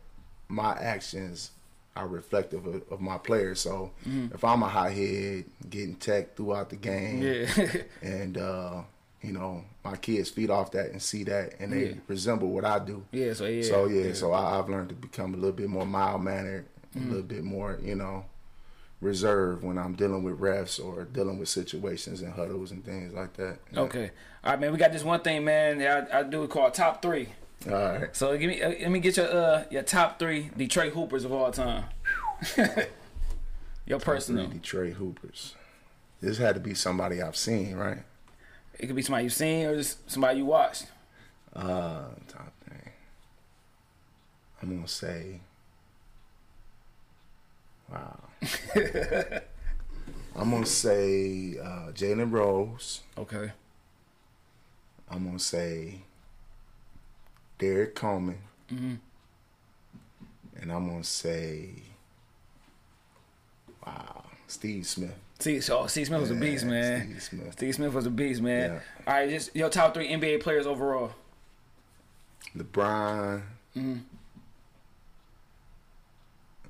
my actions are reflective of, of my players. So if I'm a hothead, getting tech throughout the game, yeah, <laughs> and uh, you know, my kids feed off that and see that, and they Yeah. resemble what I do. yeah. So yeah, So yeah, so I, I've learned to become a little bit more mild mannered, Mm-hmm. a little bit more, you know, reserved when I'm dealing with refs or dealing with situations and huddles and things like that. Yeah. Okay, all right, man. We got this one thing, man. I, I do it called top three. All right. So give me uh, let me get your uh your top three Detroit Hoopers of all time. <laughs> your personal. Three Detroit Hoopers. This had to be somebody I've seen, right? It could be somebody you've seen or just somebody you watched. Uh, top thing. I'm gonna say. Wow. <laughs> I'm gonna say uh, Jalen Rose. Okay. I'm gonna say Derrick Coleman, Mm-hmm. and I'm gonna say, wow, Steve Smith. See, so Steve Smith was a beast, man. Steve Smith. Steve Smith was a beast, man. Yeah. All right, just your top three NBA players overall. LeBron, Mm-hmm.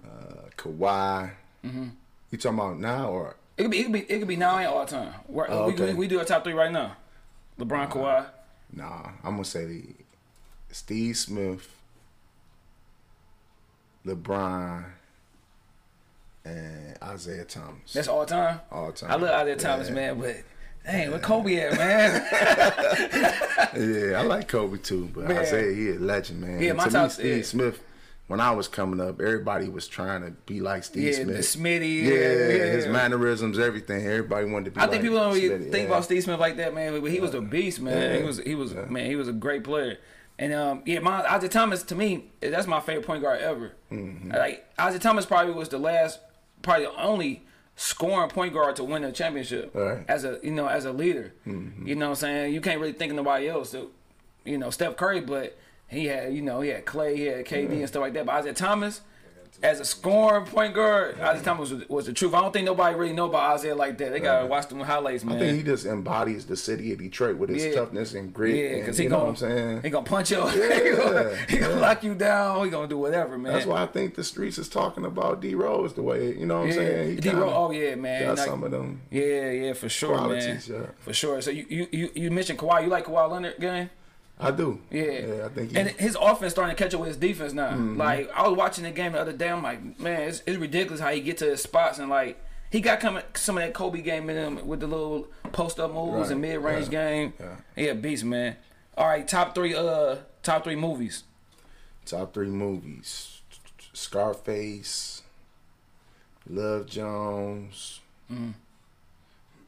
uh, Kawhi. Mm-hmm. You talking about now or It could be, it could be, it could be now and all time. Oh, okay. we, we do our top three right now. LeBron, Kawhi. nah? I'm gonna say the Steve Smith, LeBron, and Isiah Thomas. That's all time. all time. I love Isiah Thomas, Yeah. man, but dang, where Kobe at, man? <laughs> Yeah, I like Kobe too, but Man. Isiah, he a legend, man. Yeah, And my to top- me, Steve yeah. Smith. When I was coming up, everybody was trying to be like Steve yeah, the Smith. Smitty. yeah, yeah, his mannerisms, everything. Everybody wanted to be. I think people don't really Smitty, think yeah. about Steve Smith like that, man. But he was a beast, man. He was, he was, man. He was a great player. And um, yeah, my Isiah Thomas to me, that's my favorite point guard ever. Mm-hmm. Like Isiah Thomas probably was the last, probably the only scoring point guard to win a championship Right. as a you know as a leader. Mm-hmm. You know what I'm saying? You can't really think of nobody else. So, you know Steph Curry, but he had you know he had Clay, he had KD and stuff like that. But Isiah Thomas. As a scoring point guard, Isiah Thomas was, was the truth. I don't think nobody really know about Isiah like that. They gotta watch them highlights, man. I think he just embodies the city of Detroit with his Yeah. toughness and grit. Yeah, because he you know gonna, what I'm saying. he gonna punch you. <laughs> he Yeah, gonna, he gonna yeah. lock you down. He gonna do whatever, man. That's why I think the streets is talking about D Rose the way you know what I'm saying. D kinda oh yeah, man. got Like, some of them. yeah, yeah, for sure, man. qualities. For sure. So you, you you you mentioned Kawhi. You like Kawhi Leonard game? I do. Yeah. yeah I think. He, And his offense starting to catch up with his defense now. Mm-hmm. Like I was watching the game the other day. I'm like, man, it's, it's ridiculous how he get to his spots and like he got coming some of that Kobe game in him with the little post up moves Right, and mid range yeah, game. yeah. Yeah, beast man. All right, top three. Uh, top three movies. Top three movies: Scarface, Love Jones, Mm.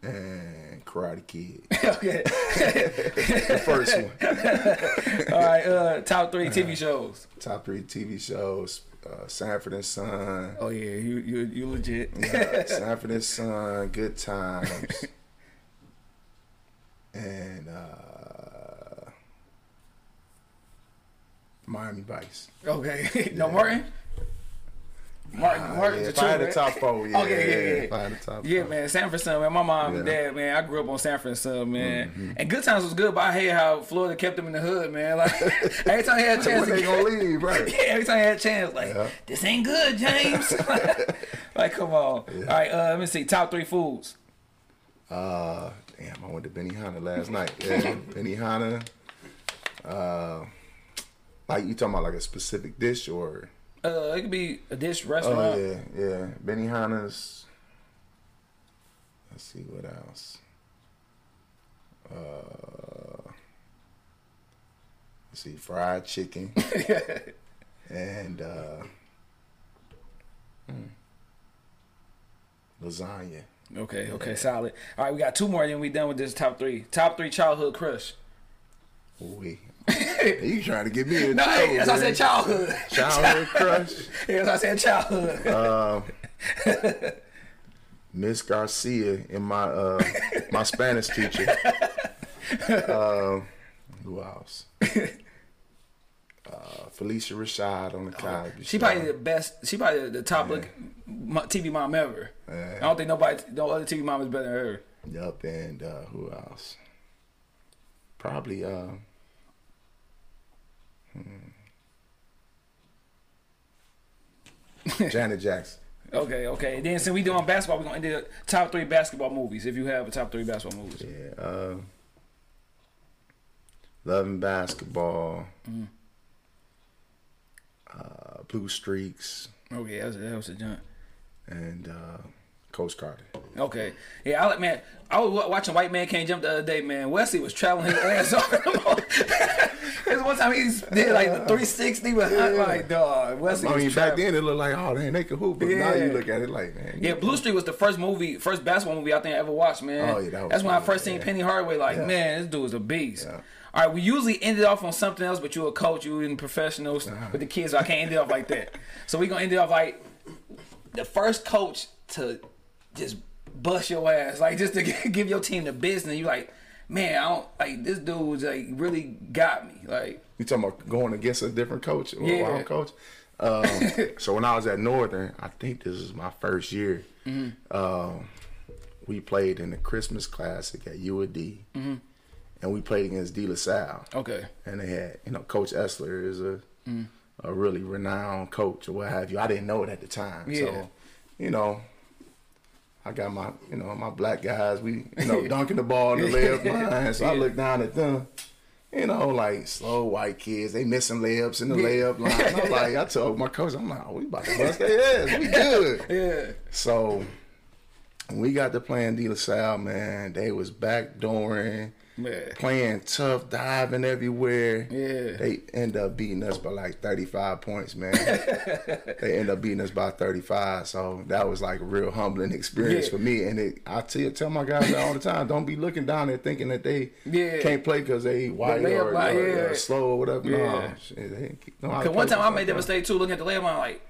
And Karate Kid. <laughs> okay. the first one. <laughs> All right. Uh, top three TV shows. Top three TV shows: uh, Sanford and Son, Oh yeah, you you you legit. uh, Sanford and Son, Good Times, <laughs> and uh, Miami Vice. okay. no Martin. Martin. Martin's yeah, a if I had the top four, yeah, Okay, yeah, yeah, yeah. The top Yeah, four. man, Sanford Son, man. My mom and dad, man. I grew up on Sanford Son, man. Mm-hmm. And Good Times was good, but I hate how Florida kept them in the hood, man. Like <laughs> every time he had a <laughs> chance, they gonna leave, right? <laughs> yeah, every time he had a chance, like Yeah. this ain't good, James. like, come on. All right, uh, let me see. Top three foods. Uh, damn, I went to Benihana last night. Yeah, Benihana. Uh, like you talking about like a specific dish or? Uh, it could be a dish restaurant. Oh restaurant. yeah, yeah. Benihana's. Let's see what else. Uh, let's see, fried chicken <laughs> and uh, hmm, lasagna. Okay, okay, solid. All right, we got two more, then we done with this top three. Top three childhood crush. Ooh-wee. You trying to get me in No, trouble, why <laughs> I said childhood. Childhood crush. Yeah, why I said childhood. Uh, Miss Garcia and my uh, my Spanish teacher. Uh, who else? Uh, Phylicia Rashad on the Cosby She Show. probably the best. She probably the top look TV mom ever. Yeah. I don't think nobody, no other TV mom is better than her. Yup, and uh, who else? Probably uh, hmm. <laughs> Janet Jackson. Okay, okay. And then since we doing basketball, we're gonna end the top three basketball movies. If you have a top three basketball movies, Yeah. Uh, loving basketball. Mm-hmm. Uh, Blue Streaks okay, that was, that was a jump. and uh, Coach Carter. Okay, yeah, I like man. I was watching White Man Can't Jump the other day, man. Wesley was traveling his <laughs> ass off. <laughs> There's one time he did like the 360 with Yeah. like dog. Wesley I mean, back then it looked like, oh, dang, they could hoop. But now you look at it like, man. Yeah, Blue Street was the first movie, first basketball movie I think I ever watched, man. Oh, yeah, that was That's when I first seen yeah. Penny Hardaway. Like, Yeah. man, this dude is a beast. Yeah. All right, we usually end it off on something else, but you're a coach, you're in professionals Uh-huh. with the kids, so I can't end it off like that. So we gonna end it off like the first coach to just bust your ass, like just to <laughs> give your team the business. You like, man, I don't like this dude's like really got me. Like, You talking about going against a different coach Yeah. our coach? Um, <laughs> so when I was at Northern, I think this is my first year. Mm-hmm. Um, we played in the Christmas Classic at U of D, Mm-hmm. and we played against De La Salle. okay, and they had you know Coach Essler is a Mm. a really renowned coach or what have you. I didn't know it at the time, Yeah. so you know. I got my, you know, my black guys. We, you know, <laughs> dunking the ball in the <laughs> layup line. So I look down at them, you know, like slow white kids. They missing layups in the layup line. I'm <laughs> like, I told my coach, I'm like, oh, we about to bust their ass. We good. yeah, So we got to playing De La Salle, man, they was backdooring, man, playing tough, diving everywhere. Yeah. They end up beating us by like 35 points, man. <laughs> they end up beating us by 35. So that was like a real humbling experience Yeah. for me. And it, I tell, tell my guys all the time, don't be looking down there thinking that they Yeah. can't play because they white layup or, or- or slow or whatever. No, Yeah. shit, they to Cause one time I made that mistake too, looking at the layup, I'm like,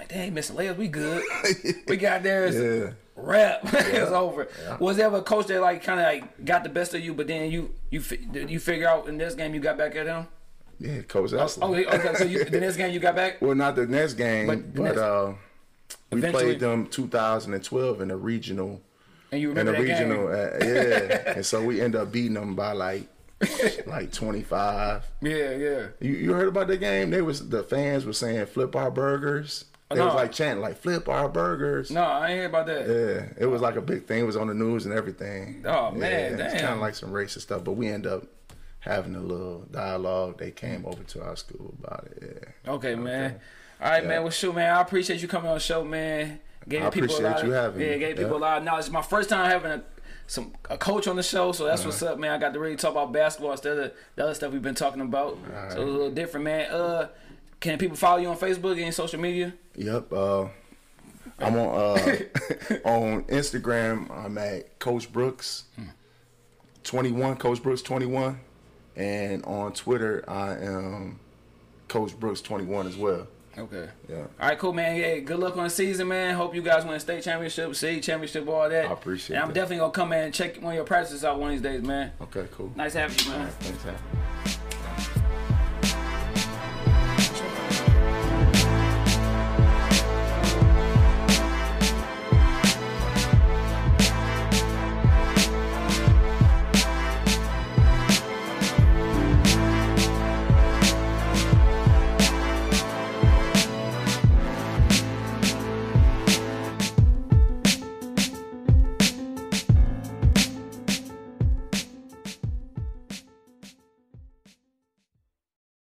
like, dang, missing layups, we good. <laughs> we got there, it's Yeah. rap, <laughs> it's over. Was there ever a coach that like kind of like got the best of you, but then you you you figure out in this game you got back at him? Yeah, Coach Essler. Oh, okay, so you, the next game you got back. <laughs> Well, not the next game, But but, next- uh, we Eventually- played them 2012 in the regional. And you In remember the that regional, game? uh, yeah, and so we end up beating them by like, like 25. Yeah, yeah. You, you heard about the game? They was the fans were saying flip our burgers. They was like chanting like flip our burgers. No, I ain't hear about that. Yeah, it was like a big thing. It was on the news and everything. Oh, man, yeah, it's kind of like some racist stuff. But we end up having a little dialogue. They came over to our school about it. Yeah. Okay, man. All right, Yeah. man. Well, shoot, man. I appreciate you coming on the show, man. Gave I people a appreciate lot you of, having yeah, gave people Yeah. a lot of knowledge. It's my first time having a some a coach on the show, so that's what's up, man. I got to really talk about basketball instead of the other stuff we've been talking about. So it's a little different, man. Uh, can people follow you on Facebook and social media? Yep. Uh, I'm on uh, <laughs> on Instagram. I'm at Coach Brooks, twenty one. Coach Brooks twenty one, and on Twitter I am Coach Brooks twenty one as well. Okay. Yeah. All right, cool, man. Hey, good luck on the season, man. Hope you guys win state championship, state championship, all that. I appreciate And I'm that. definitely gonna come in and check one of your practices out one of these days, man. Okay. Cool. Nice having you, man. Thanks. Hank.